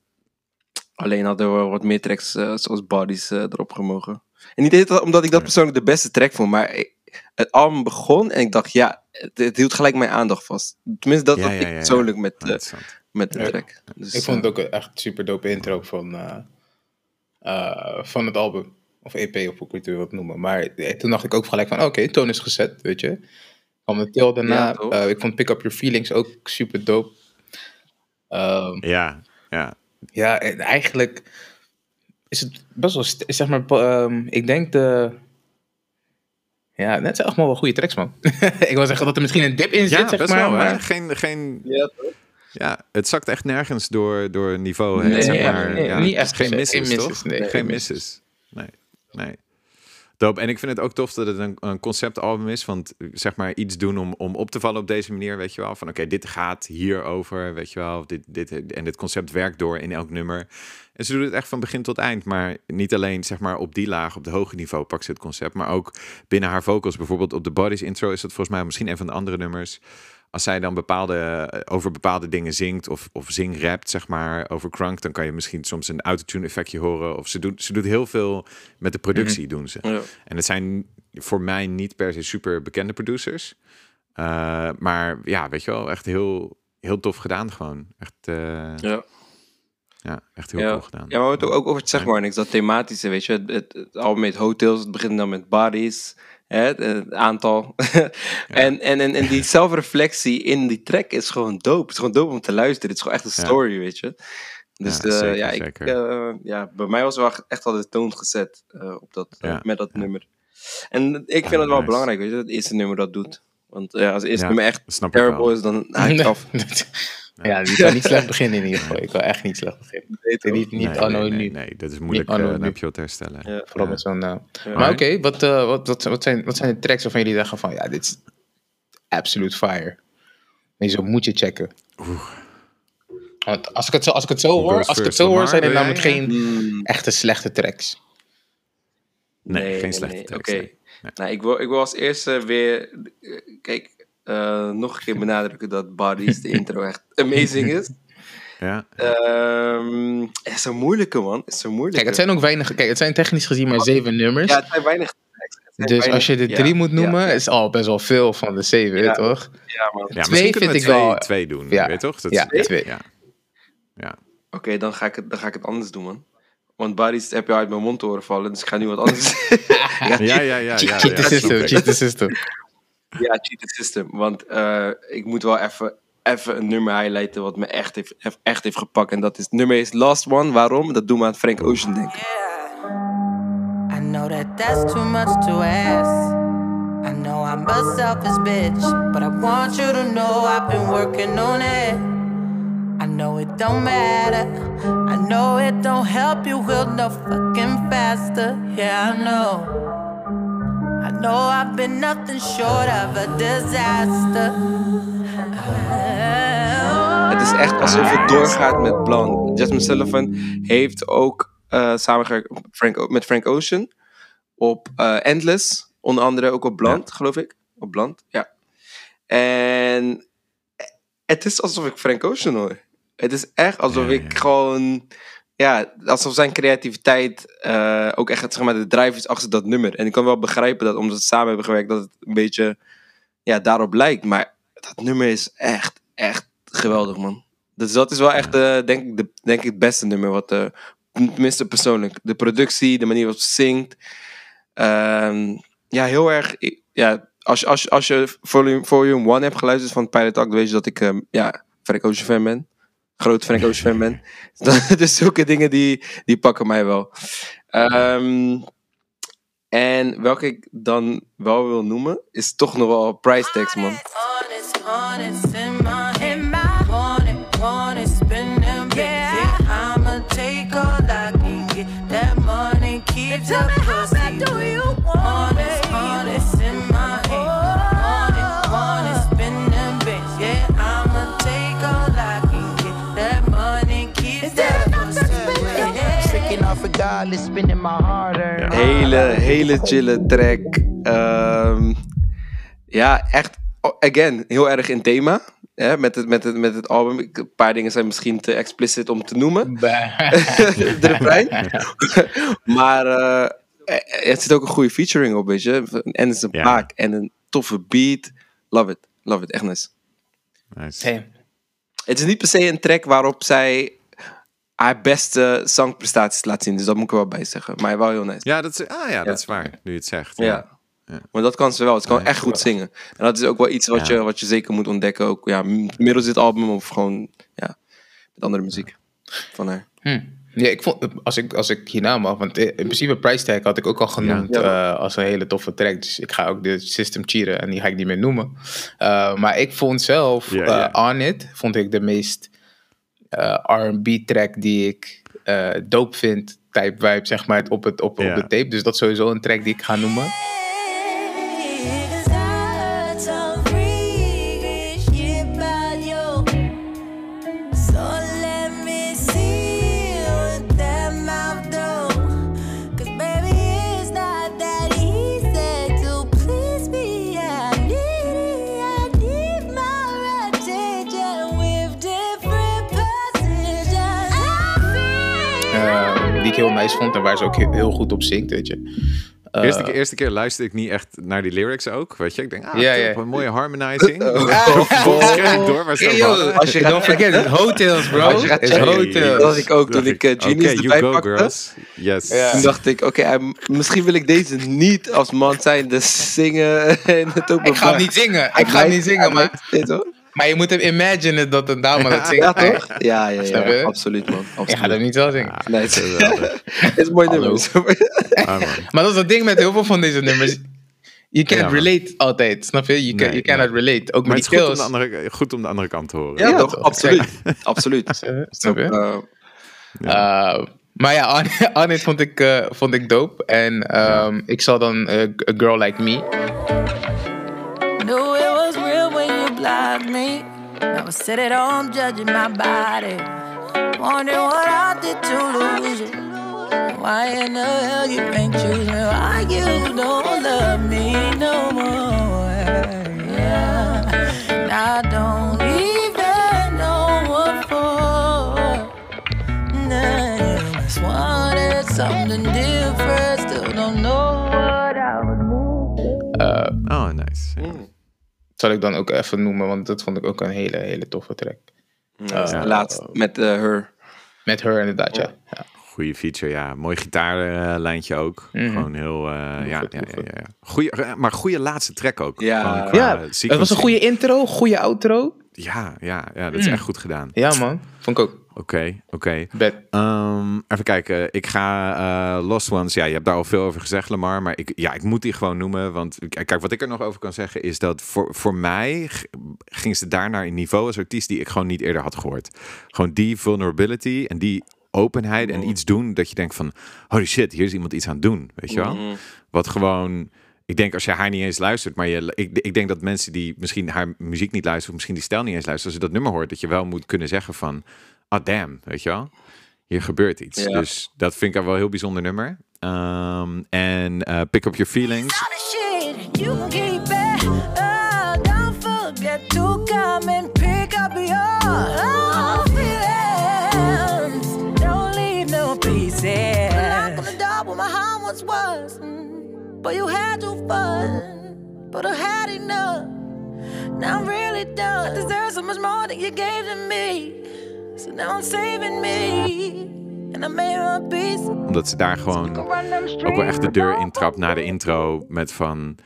S4: alleen hadden we wat meer tracks eh, zoals Bodies eh, erop gemogen. En niet omdat ik dat persoonlijk de beste track vond. Maar ik- het album begon en ik dacht, ja, het, het hield gelijk mijn aandacht vast. Tenminste, dat
S3: Ja,
S4: had
S3: ja,
S4: ik
S3: ja, ja.
S4: persoonlijk met, eh, met de
S2: Ja.
S4: track. Dus,
S2: Ik vond het ook een echt super dope intro van, eh, van het album. Of EP, of hoe ik het wil noemen. Maar eh, toen dacht ik ook gelijk van, oké, toon is gezet, weet je. Kwam de til daarna.
S4: Ja,
S2: eh, ik vond Pick Up Your Feelings ook super dope. Ehm,
S3: Ja, ja.
S2: ja, en eigenlijk is het best wel, zeg maar, ehm, ik denk de... Ja, net zijn allemaal wel goede tracks, man. (laughs) ik wil zeggen dat er misschien een dip in zit,
S3: Ja,
S2: zeg
S3: best
S2: maar.
S3: wel. hè?
S2: maar
S3: Geen, geen,
S4: ja, toch?
S3: Ja, het zakt echt nergens door, door niveau. Hè?
S2: Nee,
S3: zeg maar,
S2: nee,
S3: ja,
S2: niet
S3: het is
S2: echt
S3: Geen misses,
S2: Geen misses, nee,
S3: geen misses. Nee, nee. Dope. En ik vind het ook tof dat het een, een conceptalbum is. Want zeg maar iets doen om, om op te vallen op deze manier, weet je wel. Van oké, dit gaat hierover, weet je wel. Dit, dit, en dit concept werkt door in elk nummer. En ze doen het echt van begin tot eind. Maar niet alleen zeg maar op die laag, op de hoge niveau pakt ze het concept. Maar ook binnen haar vocals. Bijvoorbeeld op de Bodies intro is dat volgens mij misschien een van de andere nummers. Als zij dan bepaalde, eh, over bepaalde dingen zingt of, of zingrapt, zeg maar, over Crunk, dan kan je misschien soms een autotune effectje horen. Of ze doet, ze doet heel veel met de productie, doen ze.
S4: Ja.
S3: En het zijn voor mij niet per se super bekende producers. Uh, maar ja, weet je wel, echt heel, heel tof gedaan gewoon. Echt, uh,
S4: Ja.
S3: ja, echt heel
S4: ja.
S3: cool gedaan.
S4: Ja, maar we hebben het ook over het zeg maar niks, dat thematische, weet je. Het, het, het album met hotels, het begint dan met bodies, hè, het, aantal. (laughs) en, en, en, en die zelfreflectie in die track is gewoon dope. Het is gewoon dope om te luisteren. Het is gewoon echt een
S3: Ja.
S4: story, weet je. Dus
S3: Ja,
S4: ja,
S3: zeker,
S4: ja, ik, eh, ja, bij mij was wel echt al de toon gezet eh, op dat, eh, met dat nummer. En ik vind het wel
S3: nice.
S4: belangrijk, weet je, dat het eerste nummer dat doet. Want als het eerste nummer echt
S3: snap
S4: terrible is, dan (laughs) haak ik af.
S2: Ja, die kan niet slecht (laughs) beginnen in ieder geval. Ik kan echt niet slecht beginnen. Niet, niet
S3: nee,
S2: anno
S3: nee, nee,
S2: nu.
S3: nee, dat is moeilijk.
S2: anno
S3: eh, dan heb je wat herstellen.
S4: Ja.
S2: Vooral
S3: Ja.
S2: met zo'n... eh,
S4: Ja.
S2: Maar oké, wat, eh, wat, wat, wat, zijn, wat zijn de tracks waarvan jullie zeggen van... Ja, dit is absolute fire. Nee, zo moet je checken. Want als ik het zo, als ik het zo hoor, als ik het zo hoor, zijn er
S3: Wil
S2: namelijk geen
S4: Hmm.
S2: echte slechte tracks.
S3: Nee, geen slechte
S4: nee.
S3: tracks,
S4: Oké.
S3: nee. Nee.
S4: Nou, ik wil, ik wil als eerste weer... eh, Kijk, eh, nog een keer benadrukken dat Bodies, de intro, echt amazing is. (laughs)
S3: Ja.
S4: Ehm het is een moeilijke, man. Het is een moeilijke.
S2: Kijk, het zijn ook weinig. Kijk, het zijn technisch gezien maar zeven nummers.
S4: Ja, het zijn weinig tracks. Het zijn
S2: dus
S4: weinig-
S2: als je de
S4: ja,
S2: drie moet noemen,
S4: Ja,
S2: is al best wel veel van de zeven,
S4: Ja.
S2: toch?
S4: ja, man.
S3: Ja,
S2: Twee
S3: misschien kunnen
S2: vind
S3: we
S2: ik
S3: twee,
S2: wel-
S3: twee doen,
S2: Ja.
S3: weet je toch? Dat
S2: Ja,
S3: is-
S2: twee.
S3: Ja. ja.
S4: Oké, dan, ga ik het- dan ga ik het anders doen, man. Want Barry's heb je uit mijn mond horen vallen, dus ik ga nu wat anders. (laughs) ja,
S3: Ja, ja, ja. ja,
S2: cheat
S3: ja,
S2: the
S3: ja,
S2: system, cheat the system.
S4: Ja, cheat the system. Want eh, ik moet wel even, even een nummer highlighten wat me echt heeft, echt heeft gepakt. En dat is, het nummer is Last One. Waarom? Dat doet me aan Frank Ocean denken.
S5: I know that that's too much to ask. I know I'm a selfish bitch, but I want you to know I've been working on it. I know it don't matter. I know it don't help you heal no fucking faster. Yeah, I know. I know I've been nothing short of a disaster.
S4: Het is echt alsof het doorgaat met Blonde. Jasmine Sullivan heeft ook eh samengewerkt met Frank, met Frank Ocean op eh, Endless. Onder andere ook op Blonde, geloof ik. Op Blonde, ja. En het is alsof ik Frank Ocean hoor. Het is echt alsof
S3: Ja,
S4: ik gewoon... Ja, alsof zijn creativiteit eh, ook echt zeg maar, de drive is achter dat nummer. En ik kan wel begrijpen dat omdat ze samen hebben gewerkt, dat het een beetje ja, daarop lijkt. Maar dat nummer is echt, echt geweldig, man. Dus dat is wel echt, eh, denk, ik, de, denk ik, het beste nummer. Wat, eh, tenminste persoonlijk. De productie, de manier waarop ze zingt. Ehm, ja, heel erg. Ja, als, je- als, als je Volume, volume 1 hebt geluisterd van Pilot dan weet je dat ik ehm, ja, Frank Ocean fan ben. Groot Frank Ocean fan ben. (laughs) dus zulke dingen die, die pakken mij wel. Ehm, en welke ik dan wel wil noemen, is toch nog wel Price Tags, man.
S5: Honest, honest
S4: Hele, hele chille track. Ehm, ja, echt, oh, again, heel erg in thema. Hè, met, het, met, het, met het album. Ik- Een paar dingen zijn misschien te explicit om te noemen. (laughs) de refrein. maar eh, eh, het zit ook een goede featuring op, weet je. En het is een
S3: Ja.
S4: paak en een toffe beat. Love it. Love it. Echt nice.
S3: Nice.
S2: Hey.
S4: Het is niet per se een track waarop zij haar beste zangprestaties laat zien. Dus dat moet ik er wel bij zeggen. Maar wel heel nice.
S3: Ja, dat is, ah, ja, dat is waar, nu je het zegt.
S4: Ja.
S3: Ja.
S4: Maar dat kan ze wel. Ze kan
S3: Ja,
S4: echt goed zingen. En dat is ook wel iets wat,
S3: Ja.
S4: je, wat je zeker moet ontdekken. Ook ja, middels dit album of gewoon ja, met andere muziek van haar.
S2: Hm. Ja, ik vond, als ik, als ik hierna mag, want in principe Price Tag had ik ook al genoemd
S4: Ja.
S2: eh, als een hele toffe track. Dus ik ga ook de system cheeren en die ga ik niet meer noemen. Eh, maar ik vond zelf,
S3: Ja,
S2: eh,
S3: ja.
S2: On It, vond ik de meest eh, R&B track die ik eh dope vind. Type vibe, zeg maar, op, het, op, op de tape. Dus dat is sowieso een track die ik ga noemen. Heel nice vond en waar ze ook heel, heel goed op zingt, weet je. Eh,
S3: Eerste, keer, eerste keer luisterde ik niet echt naar die lyrics ook, weet je. Ik denk, ah,
S2: Ja,
S3: top,
S2: ja.
S3: een mooie harmonizing. (laughs) Vervolgens kreeg ik door, waar
S2: Hey,
S3: staat
S2: yo,
S3: dat?
S4: Als je gaat-
S2: it's hotels, bro.
S4: Als je gaat
S2: It's
S4: checken.
S2: hotels.
S4: Dat had ik ook toen ik eh, Genius
S3: Oké,
S4: erbij
S3: you go
S4: pakte.
S3: girls. Yes.
S4: Toen dacht ik, oké, misschien wil ik deze niet als man zijn, dus zingen (laughs) en het ook
S2: Ik ga hem niet zingen. Ik ga hem niet zingen, maar, maar je moet hem imaginen dat een dame dat (laughs) zingt.
S4: Ja,
S2: hè?
S4: toch? Ja, ja,
S2: Snap
S4: ja,
S2: je?
S4: absoluut, man.
S2: Je gaat
S4: Absoluut.
S2: hem niet zo zingen.
S4: Nee, (laughs) het is, het is een mooi nummer.
S3: Ah.
S2: Maar dat is het ding met heel veel van deze nummers. You can't
S3: Ja,
S2: relate altijd, snap je? You, can,
S3: Nee,
S2: you cannot relate. Ook
S3: Maar
S2: met
S3: het
S2: die
S3: is goed om, andere, goed om de andere kant te horen.
S4: Ja,
S2: Ja,
S4: toch? Absoluut. Absoluut.
S2: Eh, (laughs) Snap je?
S4: Eh,
S2: Uh, maar ja, On- It vond ik, eh, vond ik dope. En ehm, ik zal dan eh, A Girl Like Me.
S5: love me. I was sitting at home judging my body. Wondering what I did to lose you. Why in the hell you ain't choosing? Why you don't love me no more? Yeah. And I don't even know what for. Nah, just wanted something different. Still don't know what I was moving.
S2: Uh,
S3: oh, nice. Mm.
S2: Zal ik dan ook even noemen, want dat vond ik ook een hele, hele toffe track.
S4: Ja. Laatst met eh, Her.
S2: Met her inderdaad, ja. ja.
S3: Goeie feature, ja. Mooi gitaarlijntje ook.
S2: Mhm.
S3: Gewoon heel, eh, ja, ja, ja, ja, ja. Goeie, eh, maar goede laatste track ook.
S4: Ja.
S3: Qua
S2: Ja, het was een goede intro, goede outro.
S3: Ja, ja, ja, dat is
S2: Mm.
S3: echt goed gedaan.
S2: Ja man, vond ik ook.
S3: Oké, oké. Ehm, even kijken. Ik ga eh, Lost Ones. Ja, je hebt daar al veel over gezegd, Lamar. Maar ik, ja, ik moet die gewoon noemen. Want k- kijk, wat ik er nog over kan zeggen is dat voor, voor mij ging ze daar naar een niveau als artiest die ik gewoon niet eerder had gehoord. Gewoon die vulnerability en die openheid en iets doen dat je denkt van, holy shit, hier is iemand iets aan het doen, weet je wel?
S4: Mhm.
S3: Wat gewoon, ik denk als je haar niet eens luistert, maar je, ik, ik denk dat mensen die misschien haar muziek niet luisteren, of misschien die stijl niet eens luisteren, als je dat nummer hoort, dat je wel moet kunnen zeggen van, ah damn, weet je wel? Hier gebeurt iets.
S4: Ja.
S3: Dus dat vind ik wel een heel bijzonder nummer. Ehm, en eh, Pick Up Your Feelings.
S5: Your But you had too fun. But I had enough. Now I'm really done. I deserve so much more than you gave to me. So now I'm saving me. And I made my peace.
S3: Omdat ze daar gewoon ook wel echt de deur intrapt na de intro met van,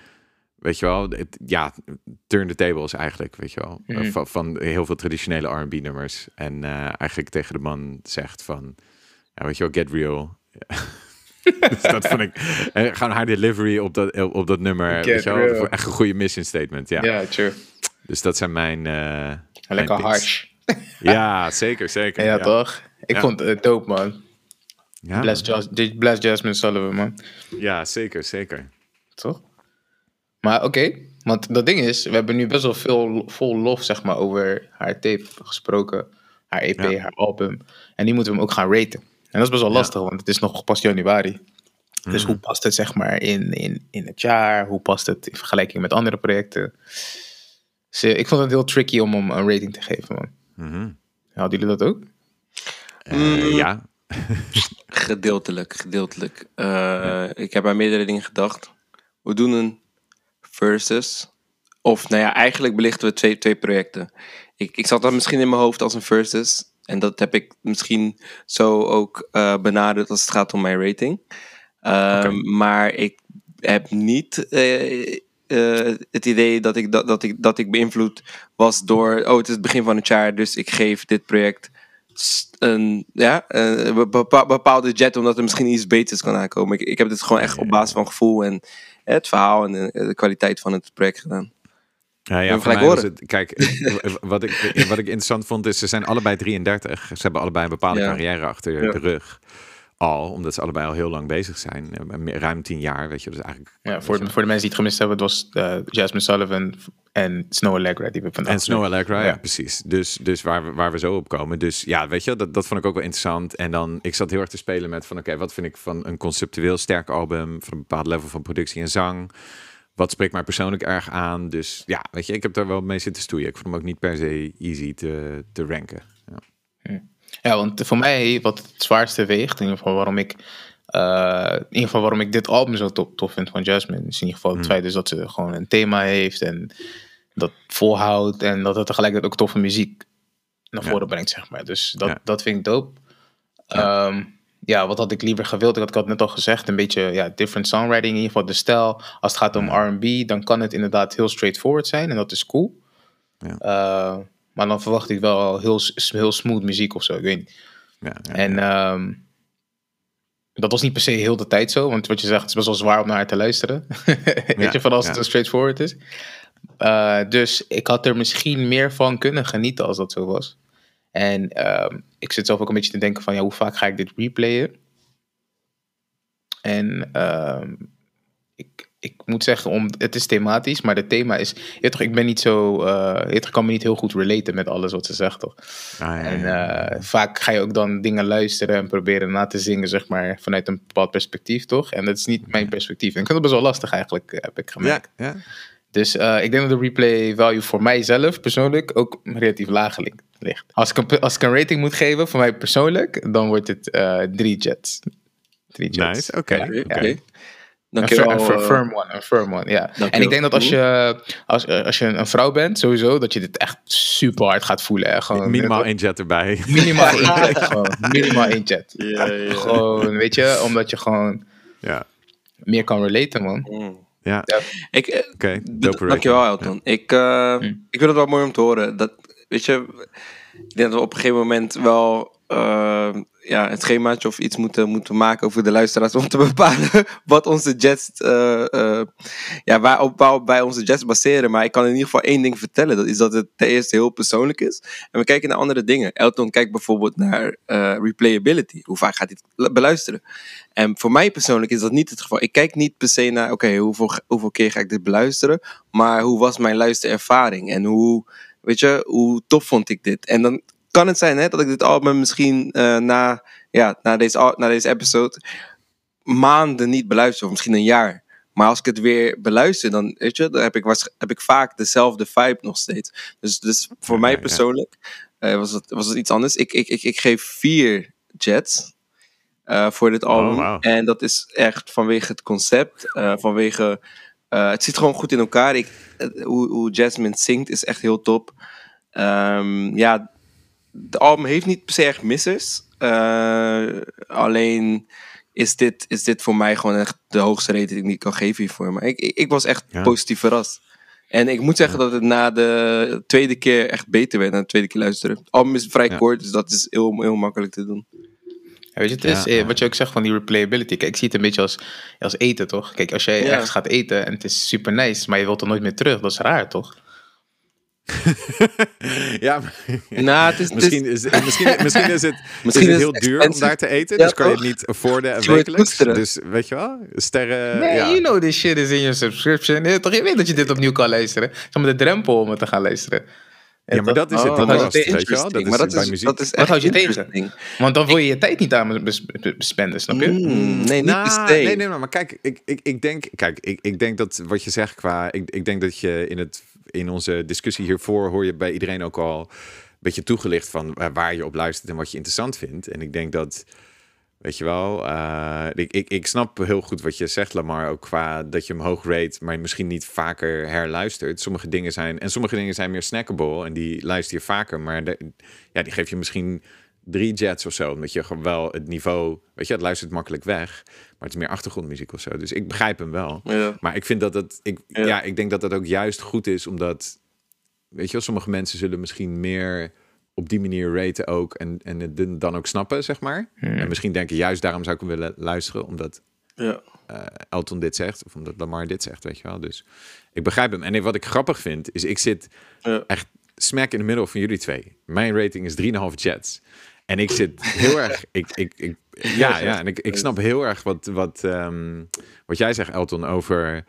S3: weet je wel, het- ja, turn the tables eigenlijk, weet je wel.
S2: Mhm.
S3: Van, van heel veel traditionele R&B nummers. En eh, eigenlijk tegen de man zegt van, ja, weet je wel, get real. (laughs) dus dat vond ik, en gewoon haar delivery op dat, op dat nummer,
S2: Get
S3: weet je wel, echt een goede mission statement, ja.
S2: Ja, true.
S3: Dus dat zijn mijn, eh, mijn
S2: Lekker
S3: picks.
S2: harsh. (laughs)
S3: Ja, zeker, zeker.
S2: Ja, toch? Ik
S3: Ja.
S2: vond het dope, man.
S3: Ja,
S2: Bless, Jas- Bless Jasmine Sullivan, man.
S3: ja, zeker, zeker.
S2: Toch? Maar oké, want dat ding is, we hebben nu best wel veel vol lof, zeg maar, over haar tape gesproken. Haar EP,
S3: Ja.
S2: haar album. En die moeten we hem ook gaan raten. En dat is best wel lastig, want het is nog pas januari. Dus
S3: Mhm.
S2: hoe past het, zeg maar, in, in, in het jaar? Hoe past het in vergelijking met andere projecten? Dus, ik vond het heel tricky om hem een rating te geven, man.
S3: Mhm.
S2: Hadden jullie dat ook?
S3: Eh,
S4: Mm.
S3: Ja, (laughs)
S4: Gedeeltelijk, gedeeltelijk. Eh, Ik heb aan meerdere dingen gedacht. We doen een versus. Of nou ja, eigenlijk belichten we twee, twee projecten. Ik, ik zat dat misschien in mijn hoofd als een versus. En dat heb ik misschien zo ook eh, benaderd als het gaat om mijn rating. Ehm, Maar ik heb niet eh, eh, het idee dat ik, dat, dat, ik, dat ik beïnvloed was door... Oh, het is het begin van het jaar, dus ik geef dit project een, ja, een bepa- bepaalde jet, omdat er misschien iets beters kan aankomen. Ik, ik heb dit gewoon echt op basis van gevoel en eh, het verhaal en de, de kwaliteit van het project gedaan.
S3: Ja, ja
S4: gelijk horen?
S3: het, kijk, (laughs) wat ik, wat ik interessant vond is, ze zijn allebei 33. Ze hebben allebei een bepaalde
S4: Ja.
S3: carrière achter
S4: Ja.
S3: de rug. Al, omdat ze allebei al heel lang bezig zijn. Eh, Ruim tien jaar, weet je. Dus eigenlijk,
S2: Ja, voor, de, voor de mensen die het gemist hebben, het was eh, Jasmine Sullivan en Snow Allegra die we vandaag
S3: en Snow Allegra, ja,
S2: Ja.
S3: precies. Dus, dus waar, we, waar we zo op komen. Dus ja, weet je, dat, dat vond ik ook wel interessant. En dan, ik zat heel erg te spelen met van, oké, wat vind ik van een conceptueel sterk album, van een bepaald level van productie en zang. Wat spreekt mij persoonlijk erg aan? Dus ja, weet je, ik heb daar wel mee zitten stoeien. Ik vond hem ook niet per se easy te, te ranken. Ja.
S2: Ja, want voor mij, wat het zwaarste weegt, in ieder geval waarom ik, eh, in ieder geval waarom ik dit album zo tof, tof vind van Jasmine, is in ieder geval het feit dus dat ze gewoon een thema heeft en dat volhoudt en dat het tegelijkertijd ook toffe muziek naar
S3: Ja.
S2: voren brengt, zeg maar. Dus dat,
S3: Ja.
S2: dat vind ik dope. Ja. ja, wat had ik liever gewild? Ik had, ik had net al gezegd, een beetje ja, different songwriting, in ieder geval de stijl. Als het gaat om R&B, dan kan het inderdaad heel straightforward zijn en dat is cool.
S3: Ja.
S2: Eh, maar dan verwacht ik wel heel, s- heel smooth muziek of zo. Ik weet niet.
S3: Ja, ja,
S2: En ehm, dat was niet per se heel de tijd zo. Want wat je zegt, het is best wel zwaar om naar haar te luisteren. (laughs) Weet je, van als het een straightforward is. Eh, dus ik had er misschien meer van kunnen genieten als dat zo was. En ehm, ik zit zelf ook een beetje te denken van... Ja, hoe vaak ga ik dit replayen? En ehm, ik, ik moet zeggen, om, het is thematisch, maar het thema is... Toch, ik ben niet zo... toch, ik kan me niet heel goed relaten met alles wat ze zegt, toch?
S3: Ah, ja,
S2: En eh, vaak ga je ook dan dingen luisteren en proberen na te zingen, zeg maar, vanuit een bepaald perspectief, toch? En dat is niet mijn perspectief. En ik vind het best wel lastig eigenlijk, eh, heb ik gemerkt.
S3: ja.
S2: Dus ik denk dat de replay value voor mijzelf persoonlijk ook relatief laag li- ligt. Als ik, een, als ik een rating moet geven voor mij persoonlijk, dan wordt het drie jets. Drie jets.
S3: Nice, oké.
S4: Dankjewel.
S2: een fir-
S4: eh,
S2: firm one, een firm one, ja. En ik denk dat als je, als, eh, als je een vrouw bent, sowieso, dat je dit echt super hard gaat voelen. hè. Gewoon,
S3: Minimaal één jet erbij. (laughs)
S2: Minimaal één chat. (laughs) Gewoon, minimaal één chat.
S4: Ja, ja.
S2: Gewoon, weet je, omdat je gewoon
S3: Ja,
S2: meer kan relaten, man.
S4: Mm.
S3: ja.
S4: Ik, eh,
S3: oké.
S4: Dankjewel. Elton. Ik, eh,
S2: Hm.
S4: ik vind het wel mooi om te horen. Dat, weet je, ik denk dat we op een gegeven moment wel eh, ja, het schemaatje of iets moeten, moeten maken over de luisteraars om te (laughs) bepalen wat onze jets, eh, eh, ja, waarop, waarop wij onze jets baseren. Maar ik kan in ieder geval één ding vertellen. Dat is dat het ten eerste heel persoonlijk is. En we kijken naar andere dingen. Elton kijkt bijvoorbeeld naar eh, replayability. Hoe vaak gaat het beluisteren? En voor mij persoonlijk is dat niet het geval. Ik kijk niet per se naar, oké, hoeveel, hoeveel keer ga ik dit beluisteren? Maar hoe was mijn luisterervaring? En hoe, weet je, hoe tof vond ik dit? En dan kan het zijn hè, dat ik dit album misschien eh, na, ja, na, deze, na deze episode maanden niet beluister. Of misschien een jaar. Maar als ik het weer beluister, dan, weet je, dan heb, ik waarsch- heb ik vaak dezelfde vibe nog steeds. Dus, dus voor
S3: Ja,
S4: mij
S3: ja.
S4: persoonlijk eh, was, het, was het iets anders. Ik, ik, ik, ik geef vier jets eh, voor dit album.
S3: wauw.
S4: En dat is echt vanwege het concept, vanwege... het zit gewoon goed in elkaar. Ik, hoe, hoe Jasmine zingt is echt heel top. Ehm, ja, de album heeft niet per se echt missers. Eh, alleen is dit, is dit voor mij gewoon echt de hoogste rating die ik kan geven hiervoor. Maar ik, ik, ik was echt
S3: Ja.
S4: positief verrast. En ik moet zeggen dat het na de tweede keer echt beter werd. Na de tweede keer luisteren. Het album is vrij
S3: Ja.
S4: kort, dus dat is heel, heel makkelijk te doen.
S2: Ja, weet je, het is,
S3: Ja,
S2: eh,
S3: ja.
S2: wat je ook zegt van die replayability. Kijk, ik zie het een beetje als, als eten, toch? Kijk, als jij
S4: Ja.
S2: ergens gaat eten en het is super nice, maar je wilt er nooit meer terug, dat is raar, toch? (laughs)
S3: ja, maar-
S4: Nou, het is,
S3: misschien, is, misschien, misschien is het,
S4: Misschien
S3: is (laughs)
S4: is
S3: het heel
S4: het
S3: duur om daar te eten.
S4: Ja,
S3: dus kan je het niet afforden
S4: moet het
S3: wekelijks. Dus weet je wel, sterren.
S2: Nee,
S3: ja.
S2: you know this shit is in your subscription. Je, toch, je weet dat je dit opnieuw kan luisteren. Zeg maar de drempel om het te gaan luisteren.
S3: ja, maar dat is het
S4: Oh,
S3: dan
S2: dat is
S3: weet je wel. Dat
S4: maar dat
S3: bij
S4: is,
S3: muziek.
S4: dat is
S2: Wat
S4: echt
S2: houd je tegen? Want dan wil je je tijd niet aan spenden, snap je?
S4: Mm, nee, niet
S3: Nou,
S4: per se.
S3: nee, nee, maar, maar kijk, ik, ik, ik denk, kijk, ik, ik denk dat wat je zegt qua, ik, ik denk dat je in het in onze discussie hiervoor hoor je bij iedereen ook al een beetje toegelicht van waar je op luistert en wat je interessant vindt. En ik denk dat, weet je wel, eh, ik, ik, ik snap heel goed wat je zegt, Lamar, ook qua dat je hem hoog rate, maar misschien niet vaker herluistert. Sommige dingen zijn, en sommige dingen zijn meer snackable en die luister je vaker, maar ja, die geef je misschien drie jets of zo, omdat je gewoon wel het niveau, weet je, het luistert makkelijk weg, maar het is meer achtergrondmuziek of zo. Dus ik begrijp hem wel.
S4: Ja.
S3: Maar ik vind dat dat, ik, ja.
S4: Ja.
S3: ik denk dat dat ook juist goed is, omdat, weet je wel, sommige mensen zullen misschien meer op die manier raten ook en, en het dan ook snappen, zeg maar. En misschien denken, juist daarom zou ik hem willen luisteren, omdat
S4: Ja.
S3: eh, Elton dit zegt, of omdat Lamar dit zegt, weet je wel. Dus ik begrijp hem. En wat ik grappig vind, is ik zit
S4: Ja.
S3: echt smack in de middel van jullie twee. Mijn rating is 3,5 jets. En ik zit heel erg. (laughs) Ik, ik, ik, ja, ja, en ik, ik snap heel erg wat, wat, ehm, wat jij zegt, Elton, over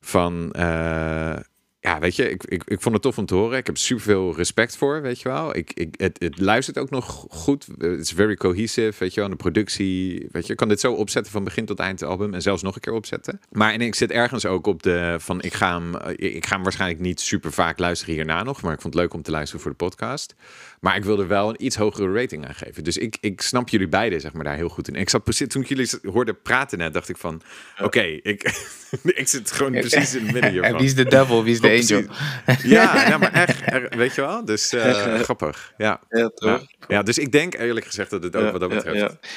S3: van. eh, ja, weet je, ik, ik, ik vond het tof om te horen. Ik heb superveel respect voor, weet je wel. Ik, ik, het, het luistert ook nog goed. Het is very cohesive, weet je wel. En de productie, weet je, ik kan dit zo opzetten van begin tot eind het album. En zelfs nog een keer opzetten. Maar en ik zit ergens ook op de van, ik ga hem, eh, ik ga hem waarschijnlijk niet super vaak luisteren hierna nog. Maar ik vond het leuk om te luisteren voor de podcast. Maar ik wilde wel een iets hogere rating aangeven. Dus ik, ik snap jullie beiden, zeg maar, daar heel goed in. Ik zat precies, toen ik jullie hoorde praten net, dacht ik van, oké, ik, (laughs) ik zit gewoon (laughs) precies in het midden
S2: En
S3: hiervan.
S2: wie is de devil, wie is de
S3: Oh,
S2: angel?
S3: precies. (laughs) Ja, nou, maar echt, er- weet je wel? Dus eh, grappig. Ja.
S4: Ja, toch?
S3: Ja. ja, dus ik denk eerlijk gezegd dat het ook
S4: Ja,
S3: wat dat
S4: ja,
S3: betreft
S4: ja.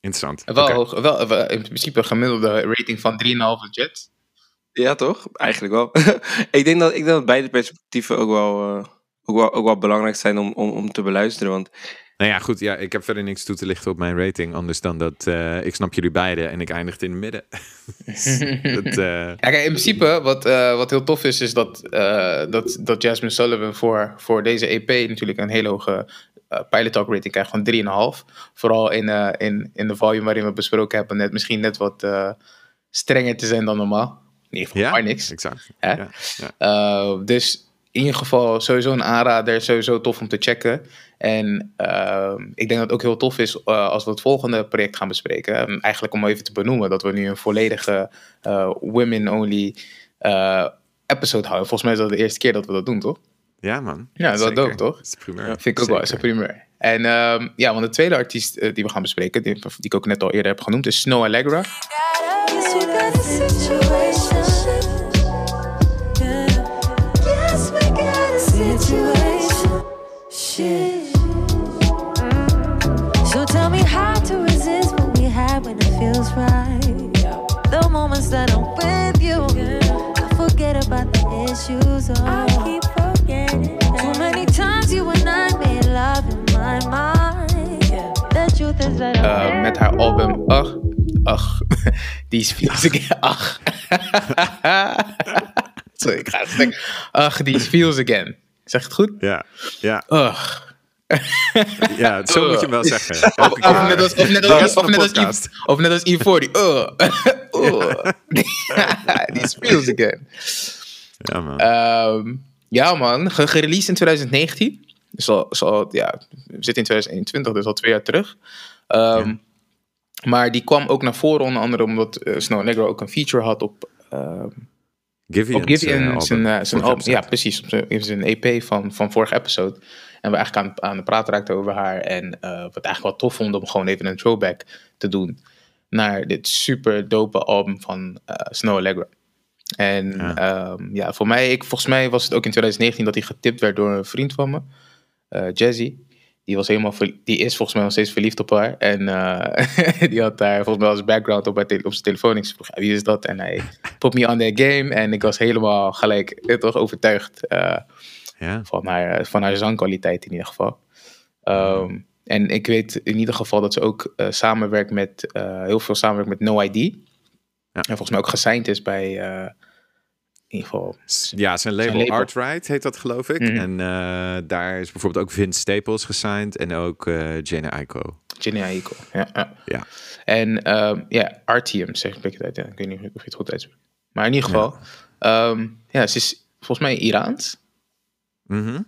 S3: interessant.
S2: Wel, hoog, wel, wel in principe een gemiddelde rating van 3,5 jets.
S4: Ja, toch? Eigenlijk wel. (laughs) ik, denk dat, ik denk dat beide perspectieven ook wel, eh, ook wel, ook wel belangrijk zijn om, om, om te beluisteren. Want
S3: Nou ja, goed. Ja, ik heb verder niks toe te lichten op mijn rating. Anders dan dat eh, ik snap jullie beiden en ik eindig in het midden. (laughs) Dat, eh,
S2: Ja, kijk, in principe, wat, eh, wat heel tof is, is dat, eh, dat, dat Jasmine Sullivan voor, voor deze EP natuurlijk een hele hoge Pilot Talk rating krijgt van 3,5. Vooral in, eh, in, in de volume waarin we besproken hebben, net, misschien net wat eh, strenger te zijn dan normaal. In ieder geval
S3: ja,
S2: maar niks.
S3: exact.
S2: Hè?
S3: Ja, ja.
S2: Uh, dus in ieder geval sowieso een aanrader, sowieso tof om te checken. En uh, ik denk dat het ook heel tof is uh, als we het volgende project gaan bespreken. Um, eigenlijk om even te benoemen dat we nu een volledige uh, women-only uh, episode houden. Volgens mij is dat de eerste keer dat we dat doen, toch?
S3: Ja, man.
S2: Ja, dat
S3: Zeker.
S2: ook, toch?
S3: Dat is de primeur.
S2: Vind ik ook wel, is een primeur. En ehm, ja, want de tweede artiest eh, die we gaan bespreken, die, die ik ook net al eerder heb genoemd, is Snow Allegra.
S6: Feels right. The moments that I'm with you, I forget about the issues. Oh. I keep forgetting. Too many times you and I made love in my mind. The truth is that
S2: Eh, met haar album Ach, Ach, (laughs) die is feels again. Ach. (laughs) Sorry, ik ga het. Ach, die is feels again. Zeg het goed?
S3: Ja, ja,
S2: Ugh.
S3: Ja zo moet je hem wel zeggen. Elke
S2: Of net als, of net als, of net als. I- of net als E40. Ugh. Ugh. die is feels again.
S3: Ja, man.
S2: Ehm, ja, man. Ge- gereleased in 2019. Dus al, al, ja, we zitten in 2021, dus al twee jaar terug. Ehm, Maar die kwam ook naar voren, onder andere omdat eh, Snow Negro ook een feature had op, ehm
S3: Givian.
S2: op Givian.
S3: album.
S2: zijn, eh, zijn
S3: Vorige
S2: album. Ja, precies. Op zijn, zijn EP van, van vorige episode. En we eigenlijk aan, aan de praat raakten over haar. En eh, wat eigenlijk wel tof vonden om gewoon even een throwback te doen naar dit super dope album van eh, Snow Allegra. En
S3: Ja.
S2: ja. ja, voor mij, ik, volgens mij was het ook in 2019 dat hij getipt werd door een vriend van me, eh Jazzy. Die, was helemaal die is volgens mij nog steeds verliefd op haar. En (laughs) die had daar volgens mij als background op, op zijn telefoon. Ik vroeg, "Ja, wie is dat? En hij put me on that game. En ik was helemaal gelijk toch overtuigd
S3: Ja.
S2: van, haar, van haar zangkwaliteit in ieder geval. Ehm, en ik weet in ieder geval dat ze ook eh, samenwerkt met, eh, heel veel samenwerkt met No ID. En volgens mij ook gesigned is bij, eh, in ieder geval,
S3: Ja, zijn label,
S2: label.
S3: Artright heet dat geloof ik.
S2: Mhm.
S3: En eh, daar is bijvoorbeeld ook Vince Staples gesigned en ook eh Jenna Aiko.
S2: Jenny Aiko. Ja, ja.
S3: Ja.
S2: En ehm, ja, Artium zeg ik het uit. Ja. Ik weet niet of je het goed uitspreekt. Maar in ieder geval, ja, ja ze is volgens mij Iraans.
S3: Mhm.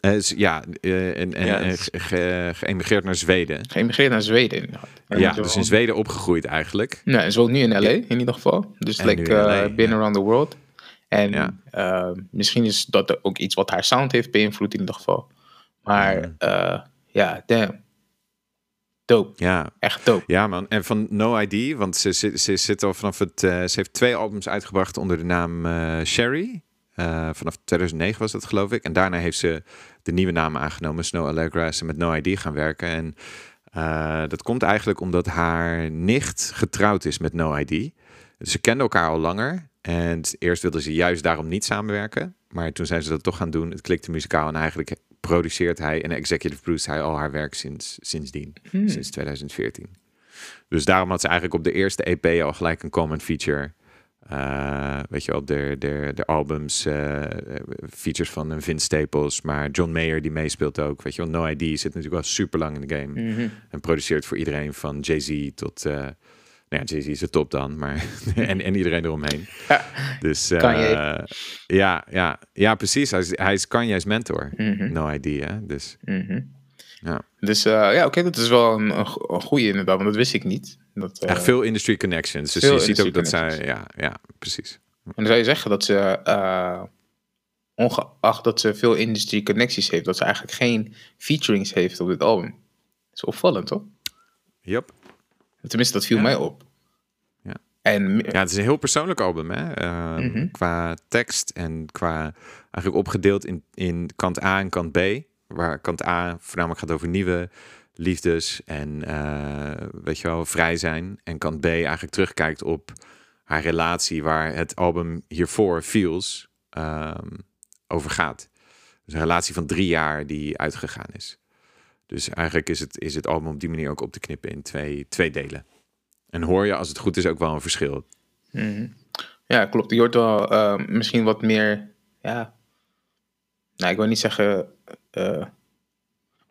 S3: Eh, is- ja, eh, en, en,
S4: Ja,
S3: en
S4: het-
S3: ge- ge- geëmigreerd naar Zweden.
S2: Geëmigreerd naar Zweden. inderdaad. En
S3: Ja, dus in Zweden opgegroeid eigenlijk.
S2: Nee, en ze woont nu in LA in ieder geval. Dus
S3: En
S2: like
S3: LA,
S2: uh, been
S3: ja.
S2: around the world. En
S3: Ja.
S2: ehm, misschien is dat ook iets wat haar sound heeft beïnvloed in ieder geval. Maar
S3: Mhm.
S2: eh, ja, damn. Dope.
S3: Ja,
S2: Echt dope.
S3: Ja, man. En van No ID, want ze, ze, ze zit al vanaf het. eh, ze heeft twee albums uitgebracht onder de naam eh, Sherry. Eh, vanaf 2009 was dat, geloof ik. En daarna heeft ze de nieuwe naam aangenomen, Snow Allegra. Is ze met No ID gaan werken. En eh, dat komt eigenlijk omdat haar nicht getrouwd is met No ID. Dus ze kenden elkaar al langer. En eerst wilden ze juist daarom niet samenwerken. Maar toen zijn ze dat toch gaan doen. Het klikte muzikaal. En eigenlijk produceert hij en executive produceert hij al haar werk sinds, sindsdien. Sinds 2014. Dus daarom had ze eigenlijk op de eerste EP al gelijk een common feature. Eh, weet je, op de, de, de albums, eh, features van een Vince Staples, maar John Mayer die meespeelt ook. Weet je, want No ID zit natuurlijk wel super lang in de game
S2: Mhm.
S3: en produceert voor iedereen van Jay-Z tot, eh nou ja, Jay-Z is de top dan, maar (laughs) en, en iedereen eromheen.
S2: Ja.
S3: Dus
S2: Kanye.
S3: ja, ja, ja, precies. Hij is, hij is Kanye's mentor.
S2: Mhm.
S3: No ID, hè? Dus
S2: Mhm.
S3: ja.
S2: Dus ja, oké, dat is wel een, een goede inderdaad, want dat wist ik niet. Dat, eh,
S3: Echt veel industry connections. Dus je ziet ook dat zij, ja, ja, precies.
S2: En dan zou je zeggen dat ze, eh, ongeacht dat ze veel industry connecties heeft, dat ze eigenlijk geen featurings heeft op dit album. Dat is opvallend, toch?
S3: Yep.
S2: Tenminste, dat viel
S3: Ja.
S2: mij op.
S3: Ja.
S2: En
S3: Ja, het is een heel persoonlijk album, hè? Eh,
S2: Mhm.
S3: Qua tekst en qua eigenlijk opgedeeld in, in kant A en kant B. Waar kant A voornamelijk gaat over nieuwe liefdes en eh, weet je wel, vrij zijn. En kant B eigenlijk terugkijkt op haar relatie waar het album hiervoor, Feels, ehm, over gaat. Dus een relatie van drie jaar die uitgegaan is. Dus eigenlijk is het, is het album op die manier ook op te knippen in twee, twee delen. En hoor je, als het goed is, ook wel een verschil.
S2: Mhm. Ja, klopt. Je hoort wel eh, misschien wat meer. Ja. Nou, ik wil niet zeggen. eh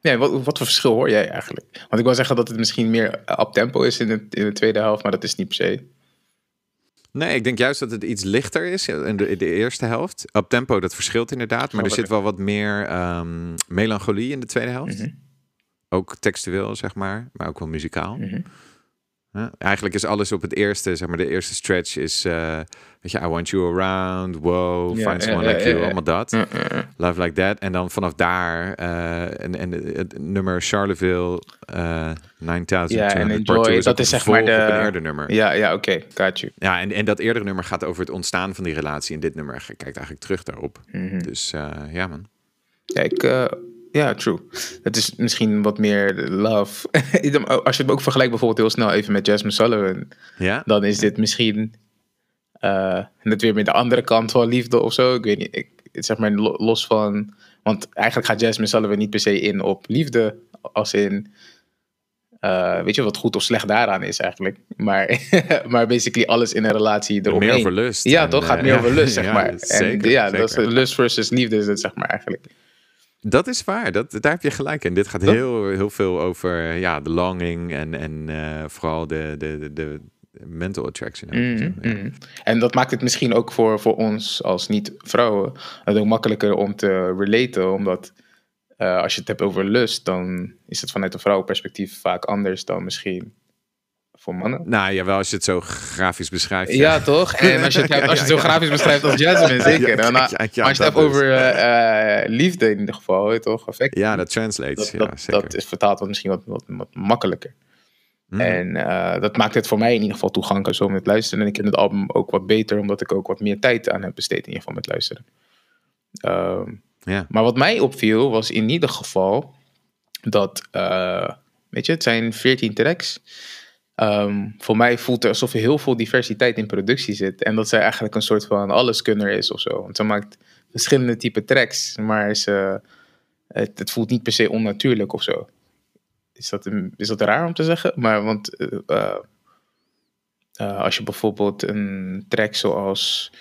S2: nee, wat, wat voor verschil hoor jij eigenlijk? Want ik wil zeggen dat het misschien meer up tempo is in, het, in de tweede helft, maar dat is niet per se.
S3: Nee, ik denk juist dat het iets lichter is in de, in de eerste helft. Op tempo, dat verschilt inderdaad. Maar er zit wel wat meer ehm, melancholie in de tweede helft.
S2: Mhm.
S3: Ook textueel, zeg maar. Maar ook wel muzikaal.
S2: Mhm.
S3: Ja, eigenlijk is alles op het eerste, zeg maar, de eerste stretch is, eh, weet je, I want you around, wow, find someone
S2: ja,
S3: like
S2: ja,
S3: you,
S2: ja.
S3: allemaal dat. Love Like That. En dan vanaf daar, eh, en, en het nummer Charleville uh, 9000
S2: Ja, en Enjoy,
S3: is
S2: dat is zeg maar de-
S3: op een eerder nummer.
S2: Ja, ja oké, got you.
S3: Ja, en, en dat eerdere nummer gaat over het ontstaan van die relatie. En dit nummer kijkt eigenlijk terug daarop.
S2: Mhm.
S3: Dus eh, ja, man.
S2: Ja, ik, eh, ja, true. Het is misschien wat meer love. (laughs) Als je het ook vergelijkt bijvoorbeeld heel snel even met Jasmine Sullivan,
S3: Ja?
S2: dan is dit misschien eh, net weer met de andere kant van liefde of zo. Ik weet niet, ik, zeg maar lo- los van, want eigenlijk gaat Jasmine Sullivan niet per se in op liefde, als in, eh, weet je wat goed of slecht daaraan is eigenlijk. Maar, (laughs) maar basically alles in een relatie eromheen.
S3: Meer over lust.
S2: Ja,
S3: En,
S2: toch? Gaat
S3: eh,
S2: meer (laughs)
S3: ja,
S2: over lust, zeg
S3: ja,
S2: maar. En
S3: zeker,
S2: ja, dat is
S3: zeker.
S2: lust versus liefde is het, zeg maar, eigenlijk.
S3: Dat is waar, dat, daar heb je gelijk in. Dit gaat heel, heel veel over ja, de longing en, en vooral de, de, de, de mental attraction.
S2: Mhm,
S3: Ja.
S2: mhm. En dat maakt het misschien ook voor, voor ons als niet-vrouwen het ook makkelijker om te relaten. Omdat eh, als je het hebt over lust, dan is het vanuit een vrouwenperspectief vaak anders dan misschien voor mannen.
S3: Nou ja, wel als je het zo grafisch beschrijft.
S2: Ja, toch? En als je het, als je het zo grafisch beschrijft als Jasmine, zeker. Dan- maar als je het hebt over eh, eh, liefde in ieder geval, toch? Affect.
S3: Ja, dat translates.
S2: dat,
S3: ja,
S2: dat,
S3: zeker.
S2: dat is vertaald wat misschien wat, wat, wat makkelijker.
S3: Mhm.
S2: En eh, dat maakt het voor mij in ieder geval toegankelijk zo met luisteren. En ik ken het album ook wat beter, omdat ik ook wat meer tijd aan heb besteed in ieder geval met luisteren. Ehm, maar wat mij opviel was in ieder geval dat, eh, weet je, het zijn 14 tracks. Ehm, voor mij voelt het alsof er heel veel diversiteit in productie zit. En dat zij eigenlijk een soort van alleskunner is of zo. Want ze maakt verschillende type tracks, maar ze, het, het voelt niet per se onnatuurlijk of zo. Is dat, een- is dat raar om te zeggen? Maar want eh, eh, eh, als je bijvoorbeeld een track zoals,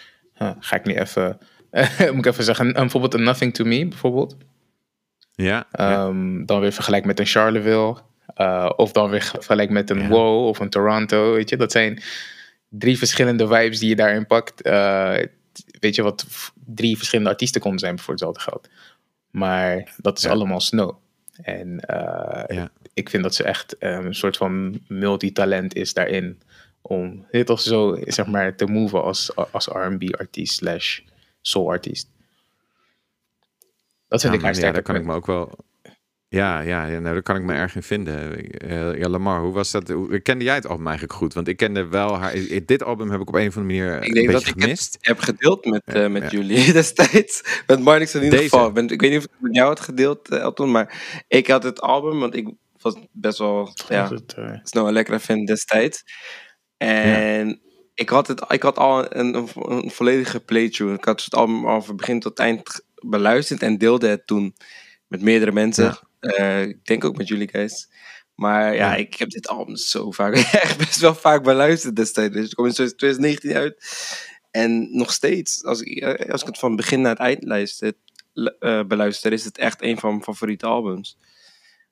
S2: ga ik nu even, (laughs) moet ik even zeggen, een- bijvoorbeeld een Nothing to Me bijvoorbeeld.
S3: Ja, ja.
S2: Ehm, Dan weer vergelijk met een Charleville. of dan weer vergelijk met een
S3: Ja.
S2: Wow of een Toronto. Weet je, dat zijn drie verschillende vibes die je daarin pakt. Weet je wat drie verschillende artiesten konden zijn voor hetzelfde geld. Maar dat is
S3: Ja.
S2: allemaal Snow. En
S3: Ja.
S2: Ik vind dat ze echt eh, een soort van multitalent is daarin. Om dit toch zo, zeg maar, te moven als, als R&B-artiest slash soul-artiest. Dat vind
S3: Ja,
S2: ik haar
S3: ja,
S2: sterke
S3: daar kan ik me ook wel. Ja, ja, ja nou, daar kan ik me erg in vinden. Eh, ja, Lamar, hoe was dat? Hoe, kende jij het album eigenlijk goed? Want ik kende wel haar. Dit album heb ik op een of andere manier
S4: Ik
S3: een
S4: denk dat
S3: beetje
S4: ik het
S3: gemist.
S4: heb gedeeld met,
S3: Ja,
S4: eh, met
S3: ja.
S4: jullie (laughs) destijds. Met Marnix in ieder
S3: Deze?
S4: geval. Ik weet niet of ik het met jou had gedeeld, eh, Elton. Maar ik had het album, want ik was best wel ja,
S2: het, eh,
S4: Snow en Lekkere fan destijds. En ik, had het, ik had al een, een, een volledige playthrough. Ik had het album al van begin tot eind beluisterd en deelde het toen met meerdere mensen.
S3: Ja.
S4: Eh, ik denk ook met jullie guys. Maar ja, ik heb dit album zo vaak, (laughs) echt best wel vaak beluisterd destijds. Dus het kwam in 2019 uit. En nog steeds, als ik, eh, als ik het van begin naar het eind luister, lu- eh, beluister, is het echt een van mijn favoriete albums.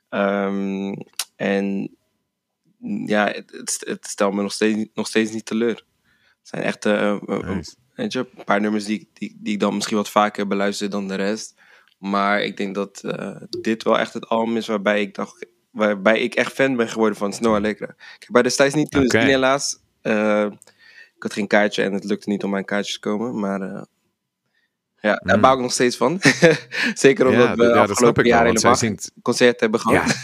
S4: Ehm, en ja, het, het, het stelt me nog steeds, niet- nog steeds niet teleur. Het zijn echt eh, eh, eh,
S3: Nice.
S4: weet je, een paar nummers die, ik- die, die ik dan misschien wat vaker beluister dan de rest. Maar ik denk dat dit wel echt het album is waarbij ik dacht, waarbij ik echt fan ben geworden van Snow Allegra. Ik heb bij destijds niet kunnen
S3: Oké.
S4: zien helaas. Ik had geen kaartje en het lukte niet om mijn kaartjes te komen. Maar ja, daar
S3: Hmm.
S4: bouw ik nog steeds van. (laughs) Zeker omdat
S3: Ja,
S4: we
S3: dat- ja,
S4: afgelopen jaar helemaal
S3: zingt,
S4: concert hebben gehad.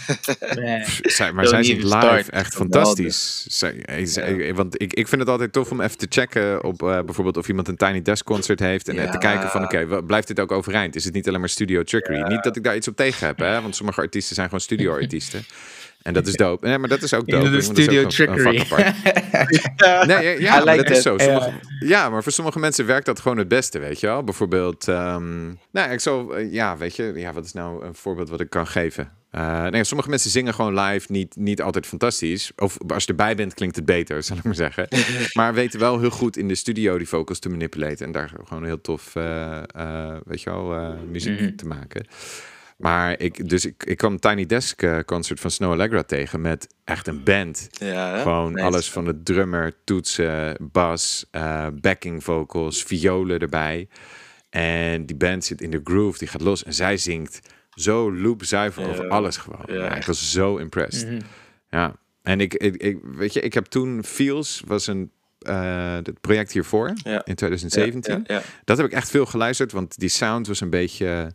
S3: Ja, (laughs) zij, maar zij zingt live
S2: start.
S3: echt fantastisch. Zij, hij- zij- Want ik, ik vind het altijd tof om even te checken op eh, bijvoorbeeld of iemand een Tiny Desk concert heeft. En eh, te kijken van oké, blijft dit ook overeind? Is het niet alleen maar studio trickery? Niet dat ik daar iets op tegen heb, hè? want sommige artiesten zijn gewoon (laughs) studio artiesten. En dat is dope. Nee, maar dat is ook dope.
S2: de
S3: want dat is
S2: studio
S3: ook een- een
S2: trickery. (laughs)
S3: Nee, ja,
S4: like
S3: dat is zo. Sommige, ja, maar voor sommige mensen werkt dat gewoon het beste, weet je wel. Bijvoorbeeld, ehm, nou, ik zal, eh, ja, weet je, ja, wat is nou een voorbeeld wat ik kan geven? Eh, nee, sommige mensen zingen gewoon live niet, niet altijd fantastisch. Of als je erbij bent, klinkt het beter, (laughs) zal ik maar zeggen. (laughs) maar weten wel heel goed in de studio die vocals te manipuleren. En daar gewoon heel tof, eh, eh, weet je wel, eh, muziek
S2: Mhm.
S3: te maken. Maar ik, dus ik, ik kwam Tiny Desk eh, concert van Snow Allegra tegen met echt een band.
S4: Ja?
S3: Gewoon
S4: Nice.
S3: alles van de drummer, toetsen, bas, eh, backing vocals, violen erbij. En die band zit in de groove, die gaat los. En zij zingt zo loopzuiver
S4: Ja.
S3: over alles gewoon.
S4: Ja.
S3: Ja, ik was zo impressed.
S2: Mhm.
S3: Ja, En ik, ik, ik- weet je, ik heb toen Feels was een eh, het project hiervoor
S4: Ja.
S3: in 2017.
S4: Ja, ja.
S3: Dat heb ik echt veel geluisterd, want die sound was een beetje.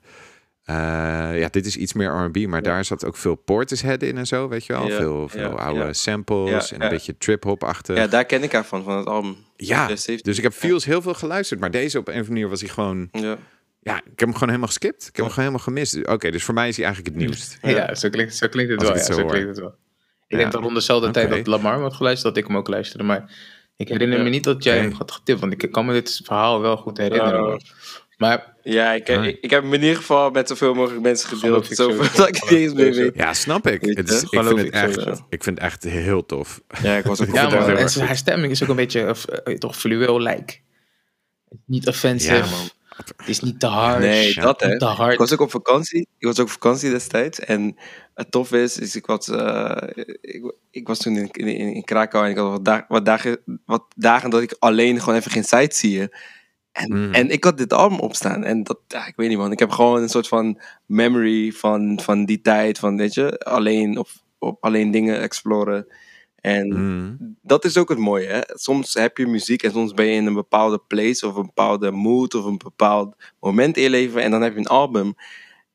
S3: Eh, ja, dit is iets meer R&B, maar daar zat ook veel Portishead in en zo, weet je wel.
S4: Ja,
S3: veel veel
S4: ja,
S3: oude
S4: ja.
S3: samples
S4: Ja,
S3: en een beetje trip-hop-achtig.
S4: ja, daar ken ik haar van, van het album.
S3: Ja,
S4: 17.
S3: dus ik heb Feels heel veel geluisterd, maar deze op een of andere manier was hij gewoon...
S4: Ja.
S3: Ja, ik heb hem gewoon helemaal geskipt. Ik heb hem gewoon helemaal gemist. Oké, dus voor mij is hij eigenlijk het nieuwst.
S2: Ja, zo, klinkt, zo klinkt het wel.
S3: het
S2: zo
S3: zo
S2: klinkt
S3: hoor.
S2: het wel. Ik
S3: Ja.
S2: denk dat rond dezelfde tijd dat Lamar had geluisterd, dat ik hem ook luisterde. Maar ik herinner me niet dat jij hem had getipt, want ik kan me dit verhaal wel goed herinneren. Maar
S4: Ja, ik,
S3: Ah.
S4: ik, ik heb hem in ieder geval met zoveel mogelijk mensen gedeeld.
S2: ik
S4: Zoveel dat ik niet eens meer weet.
S3: Ja, snap ik. Het is, ik, vind het
S2: ik
S3: echt, ik vind het echt heel tof.
S4: Ja, ik was ook (laughs)
S2: ja,
S3: heel
S2: en haar stemming is ook een beetje eh, toch fluweel-like. Niet offensive.
S3: Ja, man.
S2: Het is niet te hard.
S4: Nee, dat hè.
S2: Niet te hard.
S4: Ik was ook op vakantie. Ik was ook op vakantie destijds. En het tof is, is ik, was, eh, ik, ik was toen in, in, in Krakau en ik had wat, dag- wat, dagen, wat dagen dat ik alleen gewoon even geen sightseeën. En,
S3: Mm.
S4: en ik had dit album opstaan. En dat, ja, ik weet niet man. Ik heb gewoon een soort van memory van, van die tijd. Van, weet je, alleen, op, op alleen dingen exploren. En
S3: Mm.
S4: dat is ook het mooie. Hè? Soms heb je muziek en soms ben je in een bepaalde place of een bepaalde mood of een bepaald moment in je leven en dan heb je een album.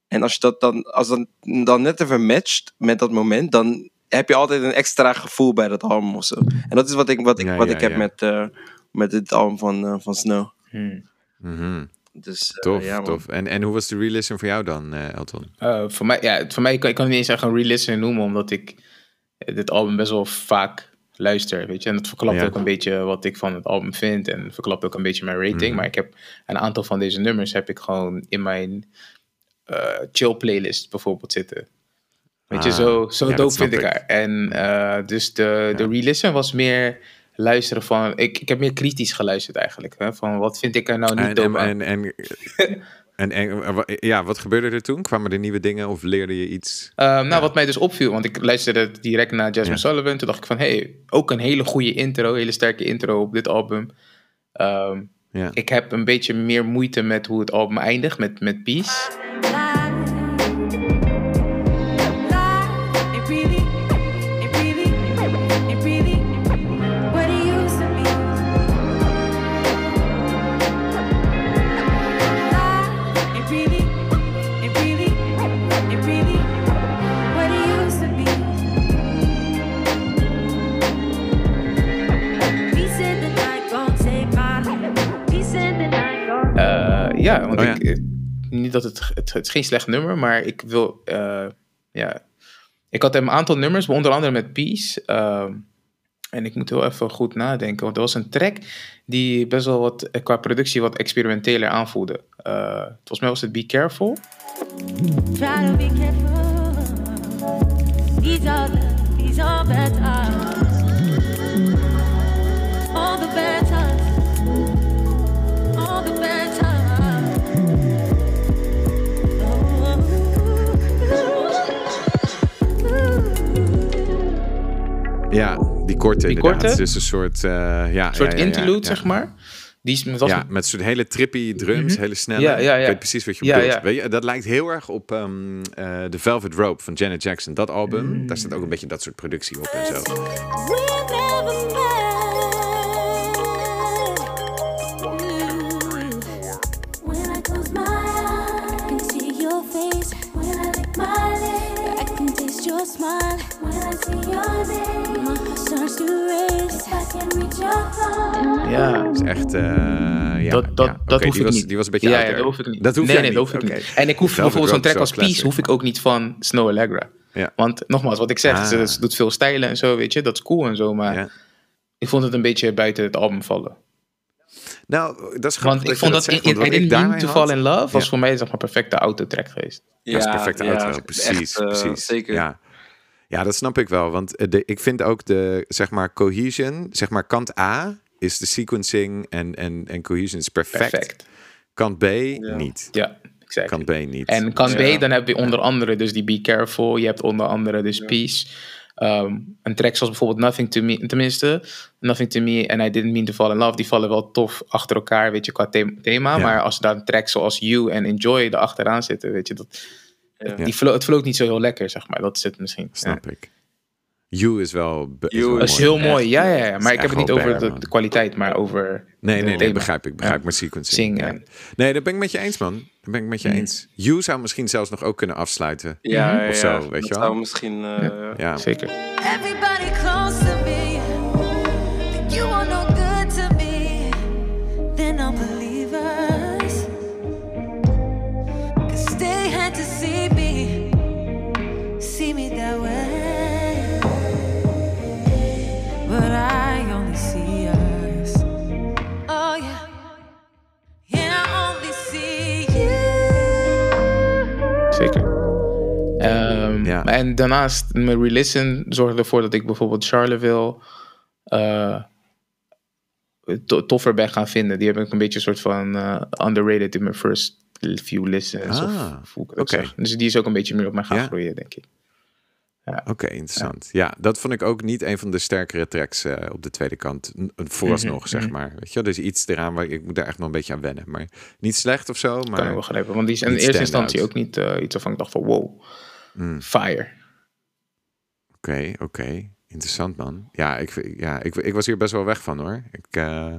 S4: En als je dat dan, als dat dan net even matcht met dat moment, dan heb je altijd een extra gevoel bij dat album of zo. En dat is wat ik, wat ik,
S3: Ja,
S4: wat
S3: ja,
S4: ik heb
S3: ja.
S4: met, eh, met dit album van, eh, van Snow.
S2: Hmm.
S3: Mhm.
S4: Dus, eh,
S3: Tof,
S4: ja,
S3: tof. En, en hoe was de re-listen voor jou dan, eh, Elton?
S2: Eh, voor mij, ja, voor mij kan ik kan het niet eens echt een re-listen noemen, omdat ik dit album best wel vaak luister, weet je. En dat verklapt
S3: Ja.
S2: ook een beetje wat ik van het album vind en verklapt ook een beetje mijn rating.
S3: Mhm.
S2: Maar ik heb een aantal van deze nummers heb ik gewoon in mijn eh, chill playlist bijvoorbeeld zitten. Weet je,
S3: Ah,
S2: zo, zo
S3: ja,
S2: dope vind ik haar. En eh, dus de, de re-listen was meer luisteren van... Ik, ik heb meer kritisch geluisterd eigenlijk. Hè, van wat vind ik er nou niet
S3: En,
S2: aan.
S3: en, en, en, ja, wat gebeurde er toen? Kwamen er nieuwe dingen of leerde je iets?
S2: Uh, nou, wat mij dus opviel, want ik luisterde direct naar Jasmine
S3: Ja.
S2: Sullivan. Toen dacht ik van, hey, ook een hele goede intro, hele sterke intro op dit album. Um,
S3: Ja.
S2: ik heb een beetje meer moeite met hoe het album eindigt, met, met Peace. Ja, want
S3: Oh ja.
S2: ik, eh, niet dat het, het, het is geen slecht nummer, maar ik wil, eh, ja. Ik had een aantal nummers, onder andere met Peace. ehm, en ik moet heel even goed nadenken, want er was een track die best wel wat, eh, qua productie wat experimenteler aanvoelde. Eh, volgens mij was het Be Careful.
S6: Try to be careful. These are the, these are bad times. All the bad
S3: Ja, die korte
S2: Die
S3: inderdaad.
S2: korte?
S3: Dus een soort... eh, ja,
S2: Een soort
S3: ja, ja, ja,
S2: interlude,
S3: ja.
S2: zeg maar. Die is, was
S3: Ja, met soort hele trippy drums, hele snelle.
S2: Ja, ja, ja.
S3: Ik weet precies wat je
S2: Ja,
S3: bedoelt.
S2: ja.
S3: Weet je, dat lijkt heel erg op ehm eh, The Velvet Rope van Janet Jackson. Dat album,
S2: Mm.
S3: daar staat ook een beetje dat soort productie op en zo.
S2: Ja,
S3: Dat is echt... eh, ja,
S2: dat, dat,
S3: ja.
S2: dat hoef
S3: die
S2: ik
S3: was,
S2: niet.
S3: Die was een beetje
S2: ja, ja, dat hoef ik niet.
S3: Dat hoef
S2: nee, nee,
S3: niet.
S2: dat hoef ik niet. En ik hoef
S3: Velvet
S2: bijvoorbeeld zo'n track als Peace hoef ik ook niet van Snow Allegra.
S3: Ja.
S2: Want nogmaals, wat ik zeg,
S3: Ah.
S2: ze, ze doet veel stijlen en zo, weet je. Dat is cool en zo, maar
S3: Ja.
S2: ik vond het een beetje buiten het album vallen.
S3: Nou, dat is grappig
S2: Want ik
S3: dat
S2: vond dat,
S3: zegt,
S2: in, in,
S3: want
S2: I
S3: wat ik
S2: Didn't Mean
S3: daarmee
S2: to
S3: had-
S2: Fall in Love was
S3: Ja.
S2: voor mij zeg maar perfecte autotrack geweest.
S3: Dat is perfect
S4: ja,
S3: outro, precies,
S4: echt, eh,
S3: precies.
S4: Zeker.
S3: Ja. Ja, dat snap ik wel. Want eh, de, ik vind ook de, zeg maar, cohesion, zeg maar, kant A is de sequencing en, en, en cohesion is perfect.
S2: Perfect.
S3: Kant B niet.
S2: Ja, exact.
S3: Kant B niet.
S2: En kant
S4: Ja.
S2: B, dan heb je onder andere dus die Be Careful. Je hebt onder andere dus Peace. Ehm, een track zoals bijvoorbeeld Nothing to Me, tenminste, Nothing to Me en I Didn't Mean to Fall in Love, die vallen wel tof achter elkaar, weet je, qua thema. Maar als daar een track zoals You en Enjoy erachteraan zitten, weet je, dat,
S4: Ja.
S2: die het floot niet zo heel lekker, zeg maar. Dat is het misschien.
S3: Snap ik. You is wel. is
S4: You
S3: wel
S2: Dat is
S3: mooi.
S2: heel mooi, ja, ja, ja. Maar ik heb het niet over de, kwaliteit, maar over.
S3: Nee, nee, nee, begrijp ik. Begrijp, maar sequencing.
S2: Zingen.
S3: ja. Nee, dat ben ik met je eens, man. Dat ben ik met je eens. You zou misschien zelfs nog ook kunnen afsluiten.
S4: Ja, ja,
S3: Of zo,
S4: ja.
S3: weet
S4: dat
S3: je wel?
S4: zou misschien... eh,
S3: Ja.
S2: Zeker.
S6: Everybody
S2: Ehm,
S3: Ja.
S2: En daarnaast, mijn relisten zorgde ervoor dat ik bijvoorbeeld Charleville to- toffer ben gaan vinden. Die heb ik een beetje een soort van eh, underrated in mijn first few listens.
S3: Ah, oké.
S2: zeg. Dus die is ook een beetje meer op mij gaan
S3: Ja.
S2: groeien, denk ik.
S3: Oké, interessant. Ja. dat vond ik ook niet een van de sterkere tracks eh, op de tweede kant. Vooralsnog,
S2: Mhm,
S3: zeg
S2: mhm.
S3: maar. Weet je, wel? dus iets eraan waar ik moet daar echt nog een beetje aan wennen. Maar niet slecht of zo.
S2: Kan ik
S3: Maar
S2: begrijpen. Want die is in eerste instantie ook niet iets waarvan ik dacht van wow,
S3: Mm.
S2: fire.
S3: Oké, oké. Interessant, man. Ja, ik, ja ik, ik was hier best wel weg van, hoor. Ik, eh,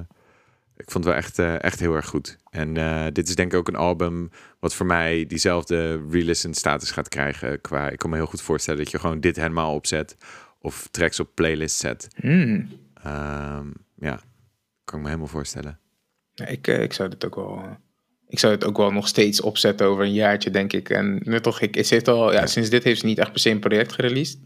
S3: ik vond het wel echt, eh, echt heel erg goed. En eh, dit is denk ik ook een album wat voor mij diezelfde re-listen status gaat krijgen. Qua, ik kan me heel goed voorstellen dat je gewoon dit helemaal opzet. Of tracks op playlist zet.
S2: Hmm.
S3: Ehm, ja, kan ik me helemaal voorstellen.
S2: Ja, ik, ik zou dit ook wel. Ik zou het ook wel nog steeds opzetten over een jaartje, denk ik. En nu toch, ik, ze heeft al, ja, sinds dit heeft ze niet echt per se een project gereleased.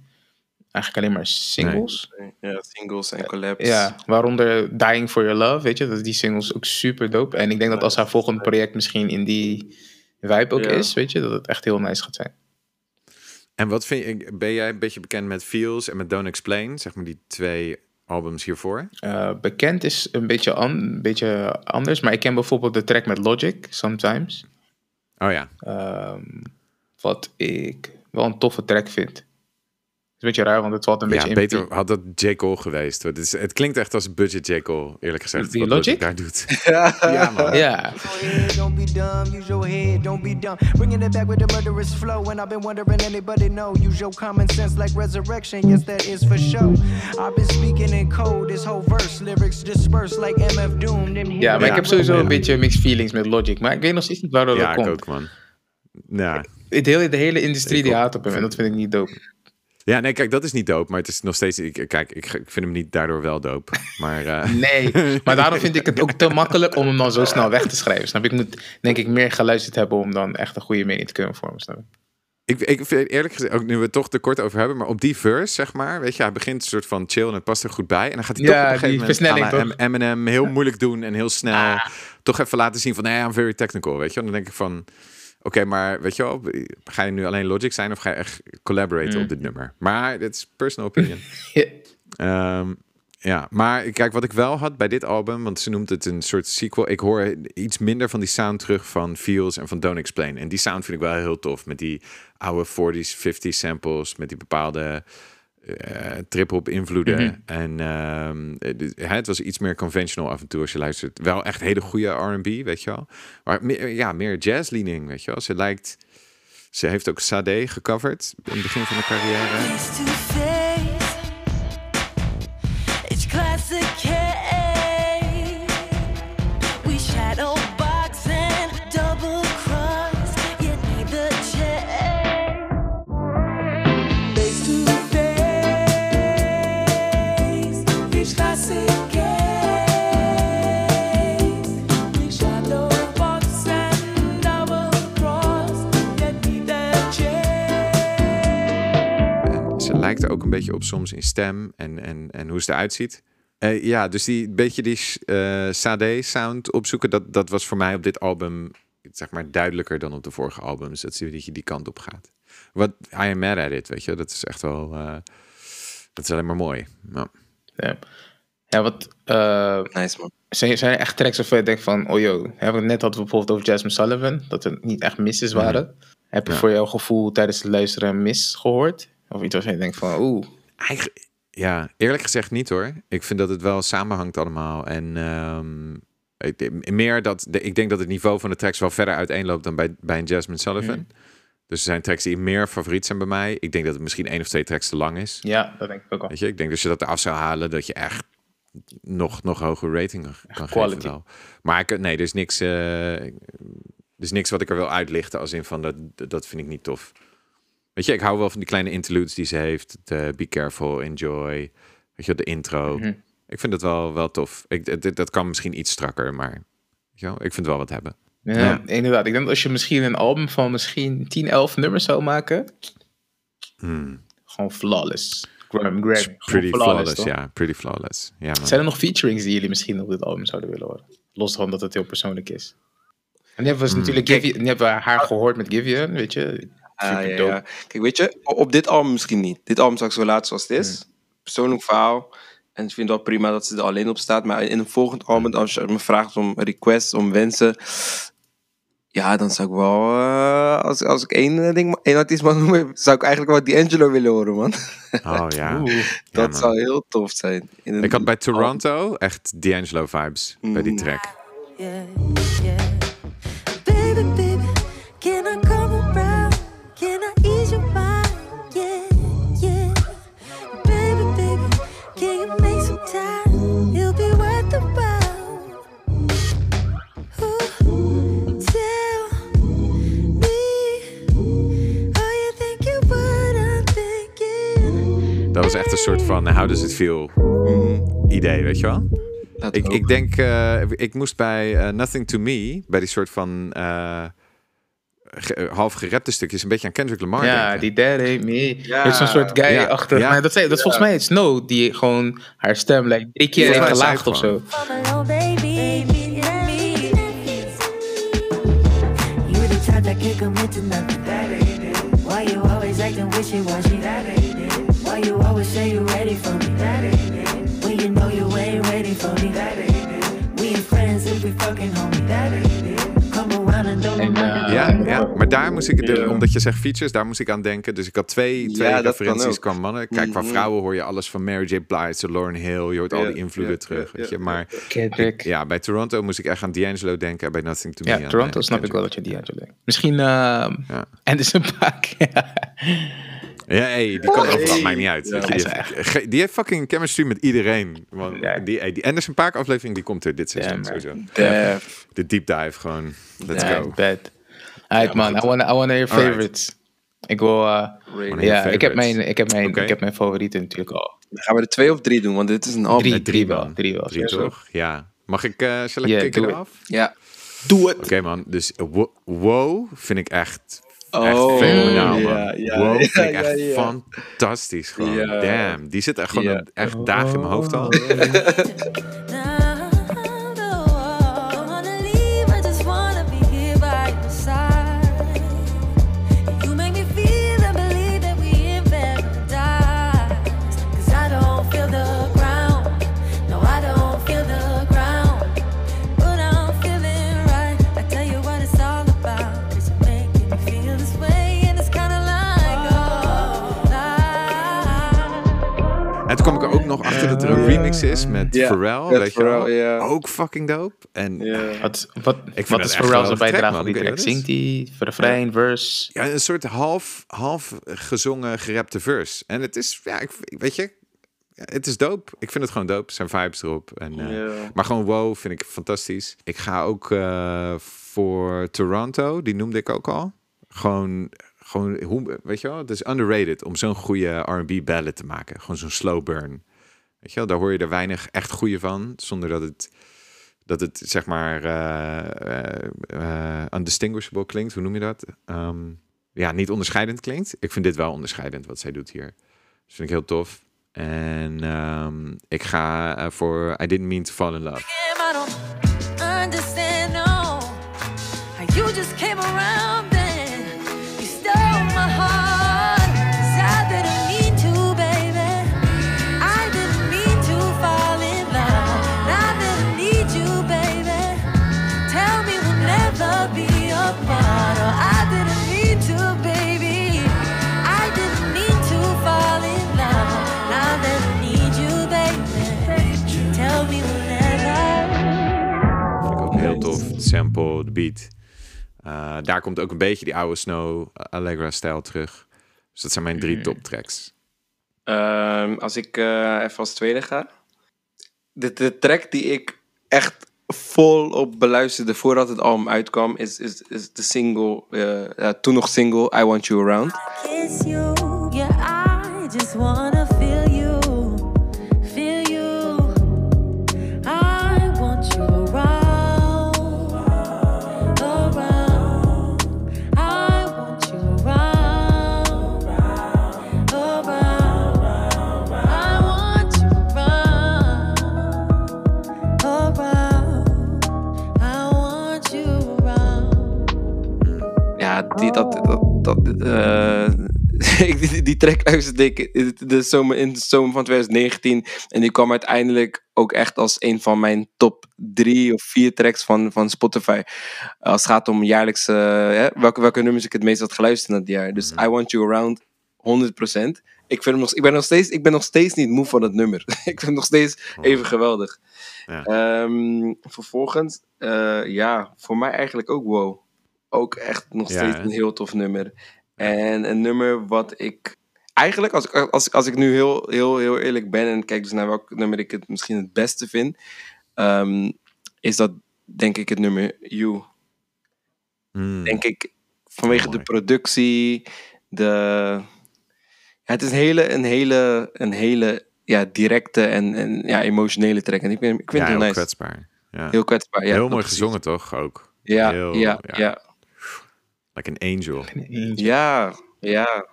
S2: Eigenlijk alleen maar singles.
S4: ja, singles en collabs.
S2: Ja, waaronder Dying for Your Love, weet je. Dat die singles ook super dope. En ik denk dat als haar volgende project misschien in die vibe ook
S4: Ja.
S2: is, weet je, dat het echt heel nice gaat zijn.
S3: En wat vind je, ben jij een beetje bekend met Feels en met Don't Explain? Zeg maar die twee albums hiervoor.
S2: Eh, bekend is een beetje, een beetje anders, maar ik ken bijvoorbeeld de track met Logic, Sometimes.
S3: Oh ja,
S2: Ehm, wat ik wel een toffe track vind. Is een beetje raar, want het valt een
S3: ja
S2: beetje in-
S3: beter had dat J. Cole geweest. Het, is, het klinkt echt als budget J. Cole, eerlijk gezegd.
S2: Die
S3: wat
S2: Logic?
S3: daar doet. (laughs) ja, man.
S2: Ja,
S7: Don't be dumb, use your head, don't be dumb. Bringing it back with the murderous flow. And I've been wondering, anybody know? Use your common sense like resurrection. Yes, that is for sure. I've been speaking in code, this whole verse. Lyrics dispersed like MF Doom.
S2: Ja maar
S3: Ja.
S2: ik heb sowieso
S3: Ja.
S2: een beetje mixed feelings met Logic. Maar ik weet nog steeds niet
S3: Ja,
S2: dat
S3: ik
S2: komt.
S3: ook, man. Ja.
S2: De hele, de hele industrie
S3: Ik
S2: die haat op hem en dat vind ik niet dope.
S3: Ja, nee, kijk, dat is niet dope. Maar het is nog steeds... Ik, kijk, ik, ik vind hem niet daardoor wel dope. Maar eh, (laughs)
S2: Nee, maar daarom vind ik het ook te makkelijk om hem dan zo snel weg te schrijven. Snap je? Ik moet denk ik meer geluisterd hebben om dan echt een goede mening te kunnen vormen. Snap je?
S3: ik, ik vind eerlijk gezegd, ook nu we het toch te kort over hebben... Maar op die verse, zeg maar... Weet je, hij begint een soort van chill en het past er goed bij. En dan gaat hij
S2: Ja,
S3: toch op een gegeven moment...
S2: Ah.
S3: Eminem heel moeilijk doen en heel snel... Toch even laten zien van... Nee, I'm very technical, weet je. En dan denk ik van... Oké, maar weet je wel, ga je nu alleen Logic zijn of ga je echt collaboraten
S2: Mm.
S3: op dit nummer? Maar dit is personal opinion. (laughs)
S2: Ja.
S3: Ehm, ja, maar kijk, wat ik wel had bij dit album, want ze noemt het een soort sequel. Ik hoor iets minder van die sound terug van Feels en van Don't Explain. En die sound vind ik wel heel tof. Met die oude 40s, 50s samples, met die bepaalde trip-hop invloeden.
S2: Mhm.
S3: En ehm, het- het was iets meer conventional af en toe als je luistert. Wel echt hele goede R&B, weet je wel. Maar meer, ja, meer jazz-leaning, weet je wel. Ze lijkt... Ze heeft ook Sade gecoverd in het begin van haar carrière. Lijkt er ook een beetje op soms in stem en, en, en hoe ze eruit ziet. Eh, ja, dus die beetje die eh Sade sound opzoeken, dat, dat was voor mij op dit album zeg maar duidelijker dan op de vorige albums. Dat, zie je dat je die kant op gaat. Wat I am mad at it, weet je, dat is echt wel, eh, dat is alleen maar mooi. Ja.
S2: Ja, ja wat eh,
S4: Nice man.
S2: zijn, zijn er echt tracks waarvan je denkt van, oh joh, hebben we net hadden we bijvoorbeeld over Jasmine Sullivan, dat er niet echt misses waren. Heb je
S3: Ja.
S2: voor jouw gevoel tijdens het luisteren een mis gehoord? Of iets waarvan je denkt van, oeh,
S3: Eigen- ja, eerlijk gezegd niet hoor. Ik vind dat het wel samenhangt allemaal. En ehm, ik, meer dat, de, ik denk dat het niveau van de tracks wel verder uiteenloopt dan bij, bij een Jasmine Sullivan. Dus er zijn tracks die meer favoriet zijn bij mij. Ik denk dat het misschien één of twee tracks te lang is.
S2: Ja, dat denk ik ook al.
S3: Weet je, ik denk dat je dat eraf zou halen, dat je echt nog, nog hogere rating kan
S2: quality.
S3: geven. Wel. Maar ik, nee, er is niks, eh, er is niks wat ik er wil uitlichten als in van dat, dat vind ik niet tof. Weet je, ik hou wel van die kleine interludes die ze heeft. De Be Careful, Enjoy. Weet je, de intro.
S2: Mhm.
S3: Ik vind het wel, wel tof. Ik, dat, dat kan misschien iets strakker, maar weet ik vind het wel wat hebben.
S2: Ja,
S3: Ja.
S2: inderdaad. Ik denk dat als je misschien een album van misschien 10, 11 nummers zou maken,
S3: Hmm.
S2: gewoon flawless. Graham, Graham,
S3: Pretty flawless, ja. Pretty flawless. Ja, man.
S2: Zijn er nog featurings die jullie misschien op dit album zouden willen horen? Los van dat het heel persoonlijk is. En die hebben we
S3: Hmm.
S2: natuurlijk Give You- die hebben we haar gehoord met Give You, weet je.
S4: Ah,
S2: Super
S4: ja,
S2: dope.
S4: ja. Kijk, weet je, op dit album misschien niet. Dit album zou ik zo laten zoals het is.
S2: Hmm.
S4: Persoonlijk verhaal. En ik vind het wel prima dat ze er alleen op staat. Maar in een volgend album, als je me vraagt om requests, om wensen. Ja, dan zou ik wel, eh, als, als ik één, eh, ding, één artiest mag noemen, zou ik eigenlijk wel D'Angelo willen horen, man.
S3: Oh ja. (laughs)
S2: Oeh.
S4: Dat zou heel tof zijn. In een-
S3: Ik had bij Toronto echt D'Angelo vibes bij die
S4: Mm.
S3: track.
S6: Yeah,
S3: Dat was echt een soort van how does it feel idee, weet je wel?
S4: Dat
S3: Ik,
S4: ook.
S3: ik denk, eh, ik moest bij eh, Nothing to Me, bij die soort van eh, ge- half gerepte stukjes, een beetje aan Kendrick Lamar
S2: Ja,
S3: denken.
S2: die That Ain't Me.
S4: Ja.
S2: Heeft zo'n soort guy
S3: Ja.
S2: achter.
S3: Ja.
S2: Maar dat, zei, dat is volgens mij het Snow die gewoon haar stem like, drie keer heeft gelaagd of zo.
S6: Why you always acting wishy-washy? You always say you ready for me? When you know you ain't ready for me? We ain't friends if we fucking homie?
S2: En, eh,
S3: Ja, ja, maar daar moest ik, de,
S4: Ja.
S3: omdat je zegt features, daar moest ik aan denken. Dus ik had twee, twee
S4: Ja,
S3: referenties qua mannen. Kijk, qua
S4: Mhm.
S3: vrouwen hoor je alles van Mary J. Blige, Lauren Hill. Je hoort al die invloeden terug,
S4: ja,
S3: weet je. Maar ja, bij Toronto moest ik echt aan D'Angelo denken. en Bij Nothing to Me
S2: Ja,
S3: aan,
S2: Toronto snap ik wel dat je D'Angelo denkt. Misschien ehm
S3: Ja. (laughs)
S2: Anderson Paak.
S3: Ja, hey, die kan overal,
S4: Hey.
S3: maakt niet uit.
S4: Ja.
S3: die, heeft, die heeft fucking chemistry met iedereen.
S2: Ja.
S3: die, hey, die Anderson Paak aflevering, die komt er dit seizoen sowieso.
S4: Def.
S3: De deep dive gewoon. Let's
S2: Ja,
S3: go.
S2: bad. Alright man, I wanna, I wanna your
S3: Alright.
S2: favorites. Ik wil, uh, ja, ik heb, mijn, ik, heb mijn, ik heb mijn favorieten natuurlijk al.
S4: Gaan we er twee of drie doen? Want dit is een album.
S2: Drie.
S3: Eh, drie,
S2: wel, drie wel,
S3: Drie toch? Ja. Mag ik, eh zal ik
S2: Ja,
S3: kicken
S2: doe it.
S3: eraf?
S4: Ja.
S2: Doe het!
S3: Oké man, dus eh, wo- wow vind ik echt, echt
S4: Oh,
S3: fenomenaal
S4: ja,
S3: man.
S4: ja,
S3: wow
S4: ja, ja,
S3: echt
S4: ja.
S3: fantastisch gewoon. Damn, die zit echt gewoon echt dagen in mijn hoofd al. (laughs) dat er een remix is met
S4: Ja,
S3: Pharrell, weet je wel. Ook fucking dope. En.
S2: Wat, wat,
S3: vind
S2: wat
S3: het
S2: is Pharrell
S3: wel
S2: zijn bijdrage aan die track? Zingt hij? Refrein, verse?
S3: Ja, een soort half, half gezongen, gerapte verse. En het is, ja, ik, weet je, het is dope. Ik vind het gewoon dope. Zijn vibes erop. En, eh. Maar gewoon wow, vind ik fantastisch. Ik ga ook eh, voor Toronto, die noemde ik ook al. Gewoon, gewoon hoe, weet je wel, het is underrated om zo'n goede R&B ballad te maken. Gewoon zo'n slow burn. Weet je wel, daar hoor je er weinig echt goede van, zonder dat het, dat het zeg maar eh, eh, undistinguishable klinkt. Hoe noem je dat? Ehm, ja, niet onderscheidend klinkt. Ik vind dit wel onderscheidend wat zij doet hier. Dat vind ik heel tof. En ehm, ik ga voor I Didn't Mean to Fall in Love. Sample, de beat. Eh, daar komt ook een beetje die oude Snow Allegra-stijl terug. Dus dat zijn mijn drie
S2: Mm.
S3: top tracks.
S4: Ehm, als ik eh, even als tweede ga. De, de track die ik echt vol op beluisterde voordat het album uitkwam, is, is, is de single, eh, toen nog single, I Want You Around.
S6: kiss you. Yeah, I just wanna
S4: die, dat, dat, dat, eh, (laughs) die, die track luisterde ik in de zomer, in de zomer van 2019. En die kwam uiteindelijk ook echt als een van mijn top drie of vier tracks van, van Spotify. Als het gaat om jaarlijkse, hè, welke, welke nummers ik het meest had geluisterd in dat jaar. Dus I Want You Around, 100%. Ik, vind hem nog, ik, ben nog steeds, ik ben nog steeds niet moe van het nummer. (laughs) ik vind het nog steeds even geweldig.
S3: Ja.
S4: Ehm, vervolgens, eh, ja, voor mij eigenlijk ook wow. Ook echt nog steeds een heel tof nummer. En een nummer wat ik. Eigenlijk, als ik, als, als ik nu heel, heel, heel eerlijk ben en kijk dus naar welk nummer ik het misschien het beste vind, ehm, is dat denk ik het nummer You.
S3: Mm.
S4: Denk ik vanwege de productie, de. Ja, het is een hele, een hele, een hele ja, directe en, en ja, emotionele track. En ik, vind- ik vind
S3: ja,
S4: het
S3: heel
S4: heel nice.
S3: kwetsbaar. Ja.
S4: Heel kwetsbaar. Ja,
S3: Heel mooi gezongen toch ook?
S4: Ja,
S3: Heel-
S4: ja,
S3: ja.
S4: ja.
S3: Like an angel.
S4: Ja, ja.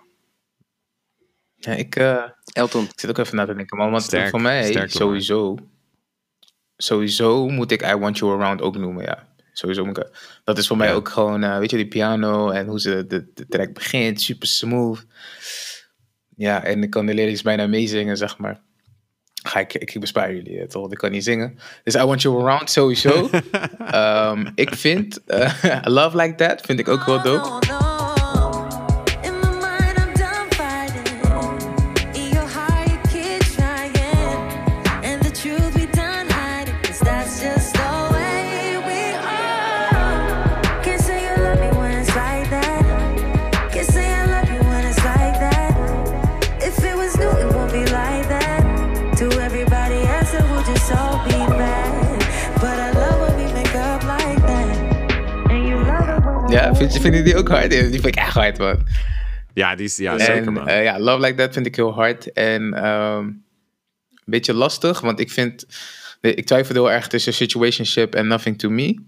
S2: Ja, ik, eh,
S4: Elton.
S2: ik zit ook even na te denken, man. Want
S3: Sterk,
S2: voor mij,
S3: sterk,
S2: sowieso, sowieso moet ik I Want You Around ook noemen, ja. Sowieso moet ik, dat is voor mij ook gewoon, eh, weet je, die piano en hoe ze de, de track begint, super smooth. Ja, en ik kan de lyrics bijna meezingen, zeg maar. Ga ik, ik bespaar jullie het, toch? want Ik kan niet zingen. Dus I Want You Around sowieso. (laughs) Ehm, ik vind eh, (laughs) Love Like That vind ik ook wel dope. Ja, vind, je- vinden die ook hard? Ja, Die vind ik echt hard, man.
S3: Ja, die is, ja zeker man.
S2: eh, ja, Love Like That vind ik heel hard. En ehm, een beetje lastig, want ik vind... Ik twijfel heel erg tussen Situationship en Nothing To Me.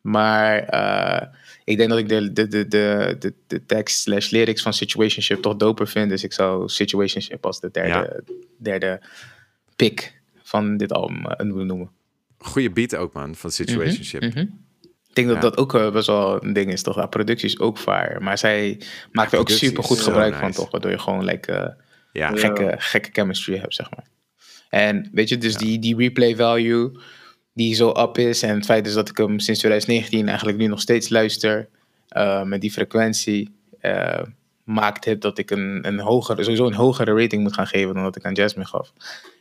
S2: Maar eh, ik denk dat ik de, de, de, de, de, de tekst slash lyrics van Situationship toch doper vind. Dus ik zou Situationship als de derde, derde pick van dit album eh, noemen.
S3: Goeie beat ook man, van Situationship.
S2: Mhm. Ik denk dat
S3: Ja.
S2: dat ook eh, best wel een ding is, toch? Ja, productie is ook fire. Maar zij maakt er ook super goed gebruik van, toch? Waardoor je gewoon like, eh,
S3: Ja,
S2: gekke, gekke chemistry hebt, zeg maar. En weet je, dus die, die replay value die zo up is. En het feit is dat ik hem sinds 2019 eigenlijk nu nog steeds luister. eh, met die frequentie. eh, maakt het dat ik een, een hogere, sowieso een hogere rating moet gaan geven dan dat ik aan Jasmine gaf.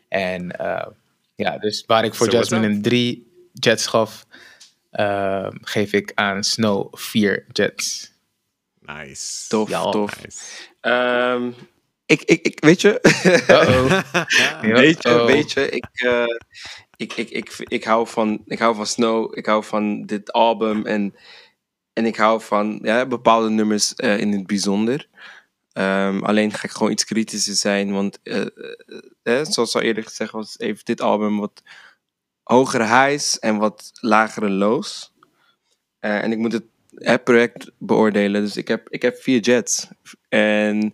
S2: En eh, ja, dus waar ik voor
S3: So
S2: Jasmine een 3 jets gaf, eh, geef ik aan Snow 4 jets.
S3: nice.
S4: Tof,
S2: Ja.
S4: tof.
S3: Nice.
S4: Ehm, ik, ik, ik, weet je,
S2: Uh-oh. (laughs)
S4: weet je,
S2: Uh-oh.
S4: weet je, ik, eh, ik, ik, ik, ik, hou van, ik hou van Snow, ik hou van dit album en, en ik hou van ja, bepaalde nummers eh, in het bijzonder. Ehm, alleen ga ik gewoon iets kritischer zijn, want eh, eh, zoals al eerder gezegd was, heeft dit album wat hogere highs en wat lagere lows. Eh, en ik moet het hè, project beoordelen, dus ik heb, ik heb vier jets. En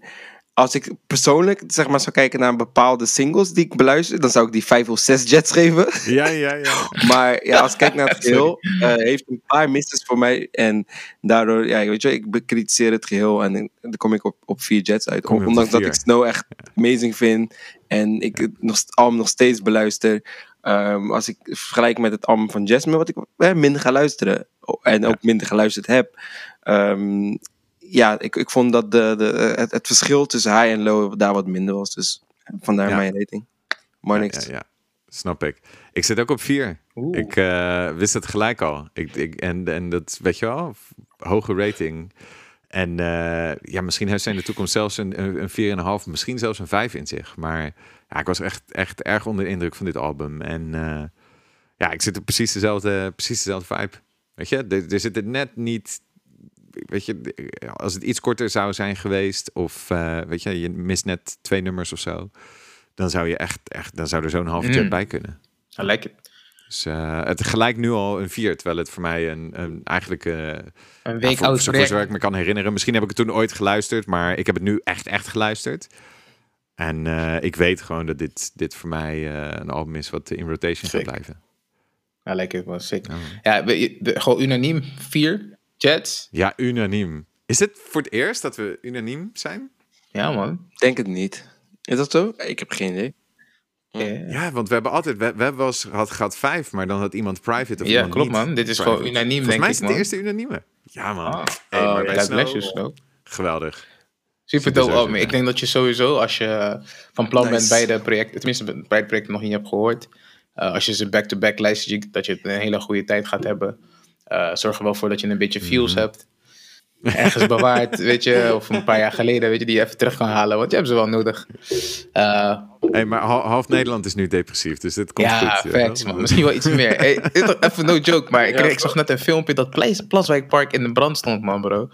S4: als ik persoonlijk zeg maar, zou kijken naar bepaalde singles die ik beluister, dan zou ik die vijf of zes jets (laughs) geven.
S3: Ja, ja, ja.
S4: Maar ja, als ik kijk naar het (laughs) geheel, eh, heeft een paar misses voor mij. En daardoor, ja, weet je, ik bekritiseer het geheel en dan kom ik op, op vier jets uit. Ondanks dat ik Snow echt amazing vind en ik het nog, album nog steeds beluister. Ehm, als ik vergelijk met het album van Jasmine, wat ik eh, minder ga luisteren en ook minder geluisterd heb. Ehm, ja, ik, ik vond dat de, de, het, het verschil tussen high en low daar wat minder was. Dus vandaar
S3: Ja.
S4: mijn rating. Maar niks.
S3: Ja, ja, snap ik. Ik zit ook op vier.
S2: Oeh.
S3: Ik eh, wist het gelijk al. Ik, ik, en, en dat, weet je wel, hoge rating. En eh, ja, misschien heeft zij in de toekomst zelfs een, een, een 4,5, misschien zelfs een 5 in zich. Maar ja, ik was echt, echt erg onder de indruk van dit album. En eh, ja, ik zit op precies dezelfde, precies dezelfde vibe. Weet je, er, er zit het net niet... Weet je, als het iets korter zou zijn geweest... of eh, weet je, je mist net twee nummers of zo... dan zou je echt, echt dan zou er zo'n half jet
S2: Mm.
S3: bij kunnen.
S2: I like it.
S3: Dus eh, het gelijk nu al een vier, terwijl het voor mij een, een eigenlijk
S2: Een week
S3: voor,
S2: oud
S3: voor zover ik me kan herinneren. Misschien heb ik het toen ooit geluisterd, maar ik heb het nu echt, echt geluisterd. En eh, ik weet gewoon dat dit, dit voor mij eh, een album is wat in rotation gaat blijven.
S2: Like it, man. Sick.
S3: Ja.
S2: Ja, we- gewoon unaniem. Vier Jets.
S3: Ja, unaniem. Is het voor het eerst dat we unaniem zijn?
S2: Ja, man.
S4: Denk het niet. Is dat zo? Ik heb geen idee.
S2: Ja,
S3: Ja, want we hebben altijd, we, we hebben wel eens gehad, gehad vijf, maar dan had iemand private of
S2: Ja, klopt,
S3: niet
S2: man. Dit is
S3: private.
S2: gewoon unaniem,
S3: Volgens
S2: denk
S3: mij
S2: ik,
S3: is het de eerste unanieme. Ja, man.
S2: Ah.
S3: Hey, maar
S2: Oh,
S3: bij Snow. Geweldig.
S2: Super dope. Ik denk dat je sowieso, als je van plan bent bij de projecten, tenminste bij het project nog niet hebt gehoord, eh, als je ze back-to-back luistert, dat je een hele goede tijd gaat hebben. Eh, zorg er wel voor dat je een beetje feels
S3: Mhm.
S2: hebt. Ergens bewaard, (laughs) weet je, of een paar jaar geleden, weet je, die je even terug kan halen, want je hebt ze wel nodig. Eh,
S3: Hey, maar hal- half Nederland is nu depressief, dus dit komt
S2: ja,
S3: goed. ja.
S2: facts, man. Misschien wel iets meer. Hey, (laughs) even no joke, maar ik, ik zag net een filmpje dat Plas- Plaswijkpark in de brand stond, man, bro.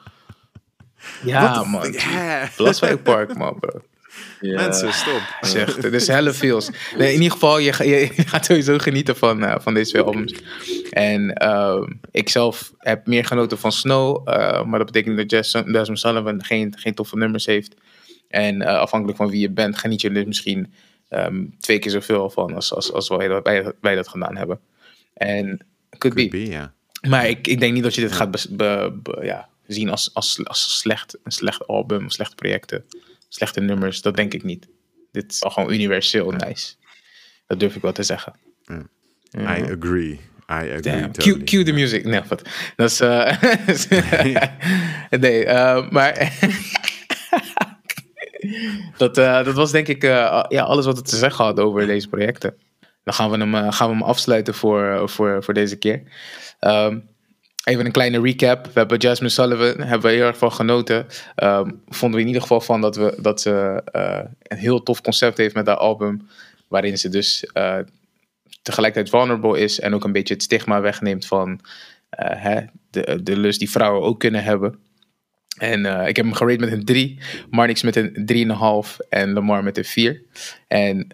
S2: Ja, man.
S3: Ja. (laughs)
S2: Plaswijkpark, man, bro. (laughs)
S3: Mensen, stop.
S2: Zeg, het is helle feels. Nee, in ieder geval, je, ga- je, je gaat sowieso genieten van, eh, van deze twee albums. En ehm, ik zelf heb meer genoten van Snow. eh, maar dat betekent niet dat Jasmine Sullivan geen, geen toffe nummers heeft. En eh, afhankelijk van wie je bent, geniet je er dus misschien ehm, twee keer zoveel van als, als, als wij, wij, wij dat gedaan hebben. En could be.
S3: Could be, ja.
S2: Maar ik, ik denk niet dat je dit gaat bes- be- be- ja, zien als, als, als slecht, een slecht album, slechte projecten, slechte nummers. Dat denk ik niet. Dit is al gewoon universeel nice. Dat durf ik wel te zeggen.
S3: I agree. I agree. Totally.
S2: Cue, the music. Nee, wat. Dat is. eh, (laughs) nee, eh, maar. (laughs) dat, eh, dat was denk ik ja, alles wat we te zeggen hadden over deze projecten. Dan gaan we hem, gaan we hem afsluiten voor, voor, voor deze keer. Ehm, even een kleine recap. We hebben Jasmine Sullivan, hebben we heel erg van genoten. Ehm, vonden we in ieder geval van dat, we, dat ze eh, een heel tof concept heeft met haar album. Waarin ze dus eh, tegelijkertijd vulnerable is en ook een beetje het stigma wegneemt van eh, hè, de, de lust die vrouwen ook kunnen hebben. En ik heb hem gerate met een 3, Marnix met een 3,5 en Lamar met een 4. En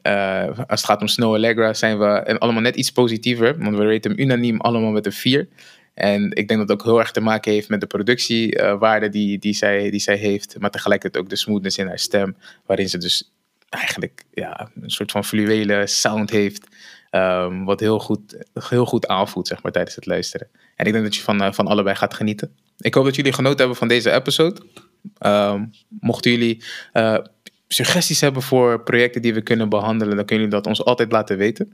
S2: als het gaat om Snow Allegra zijn we en allemaal net iets positiever, want we raten hem unaniem allemaal met een 4. En ik denk dat het ook heel erg te maken heeft met de productiewaarde die, die, zij, die zij heeft, maar tegelijkertijd ook de smoothness in haar stem, waarin ze dus eigenlijk ja, een soort van fluwele sound heeft. ehm, wat heel goed, heel goed aanvoelt zeg maar, tijdens het luisteren. En ik denk dat je van, eh, van allebei gaat genieten. Ik hoop dat jullie genoten hebben van deze episode. Ehm, mochten jullie eh, suggesties hebben voor projecten die we kunnen behandelen, dan kunnen jullie dat ons altijd laten weten.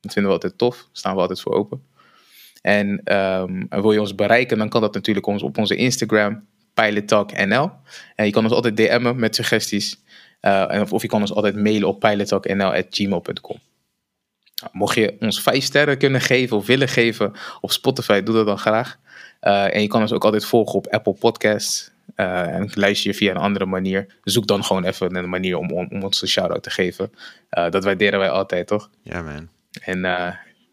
S2: Dat vinden we altijd tof. Daar staan we altijd voor open. En ehm, wil je ons bereiken, dan kan dat natuurlijk ons op onze Instagram, PilotTalkNL. En je kan ons altijd DM'en met suggesties. Eh, of, je kan ons altijd mailen op pilottalknl.gmail.com. Nou, mocht je ons vijf sterren kunnen geven of willen geven op Spotify, doe dat dan graag. Eh, en je kan ons ook altijd volgen op Apple Podcasts. Eh, en luister je via een andere manier. Zoek dan gewoon even een manier om, om, om ons een shout-out te geven. Dat waarderen wij altijd, toch?
S3: Ja, man.
S2: En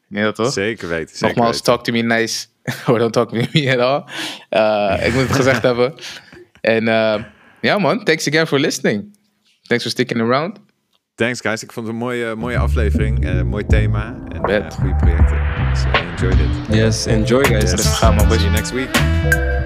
S2: nee, dat toch?
S3: Zeker weten. Zeker
S2: Nogmaals,
S3: weten.
S2: talk to me nice. (laughs) Or don't talk to me at all. Uh, ik moet het gezegd (laughs) hebben. En eh, ja man, thanks again for listening. Thanks for sticking around.
S3: Thanks, guys. Ik vond het een mooie, mooie aflevering. eh mooi thema. En eh, goede projecten. Dus, eh, enjoyed it.
S4: Yes, enjoy guys.
S2: Rustig aan, man.
S3: See you next week.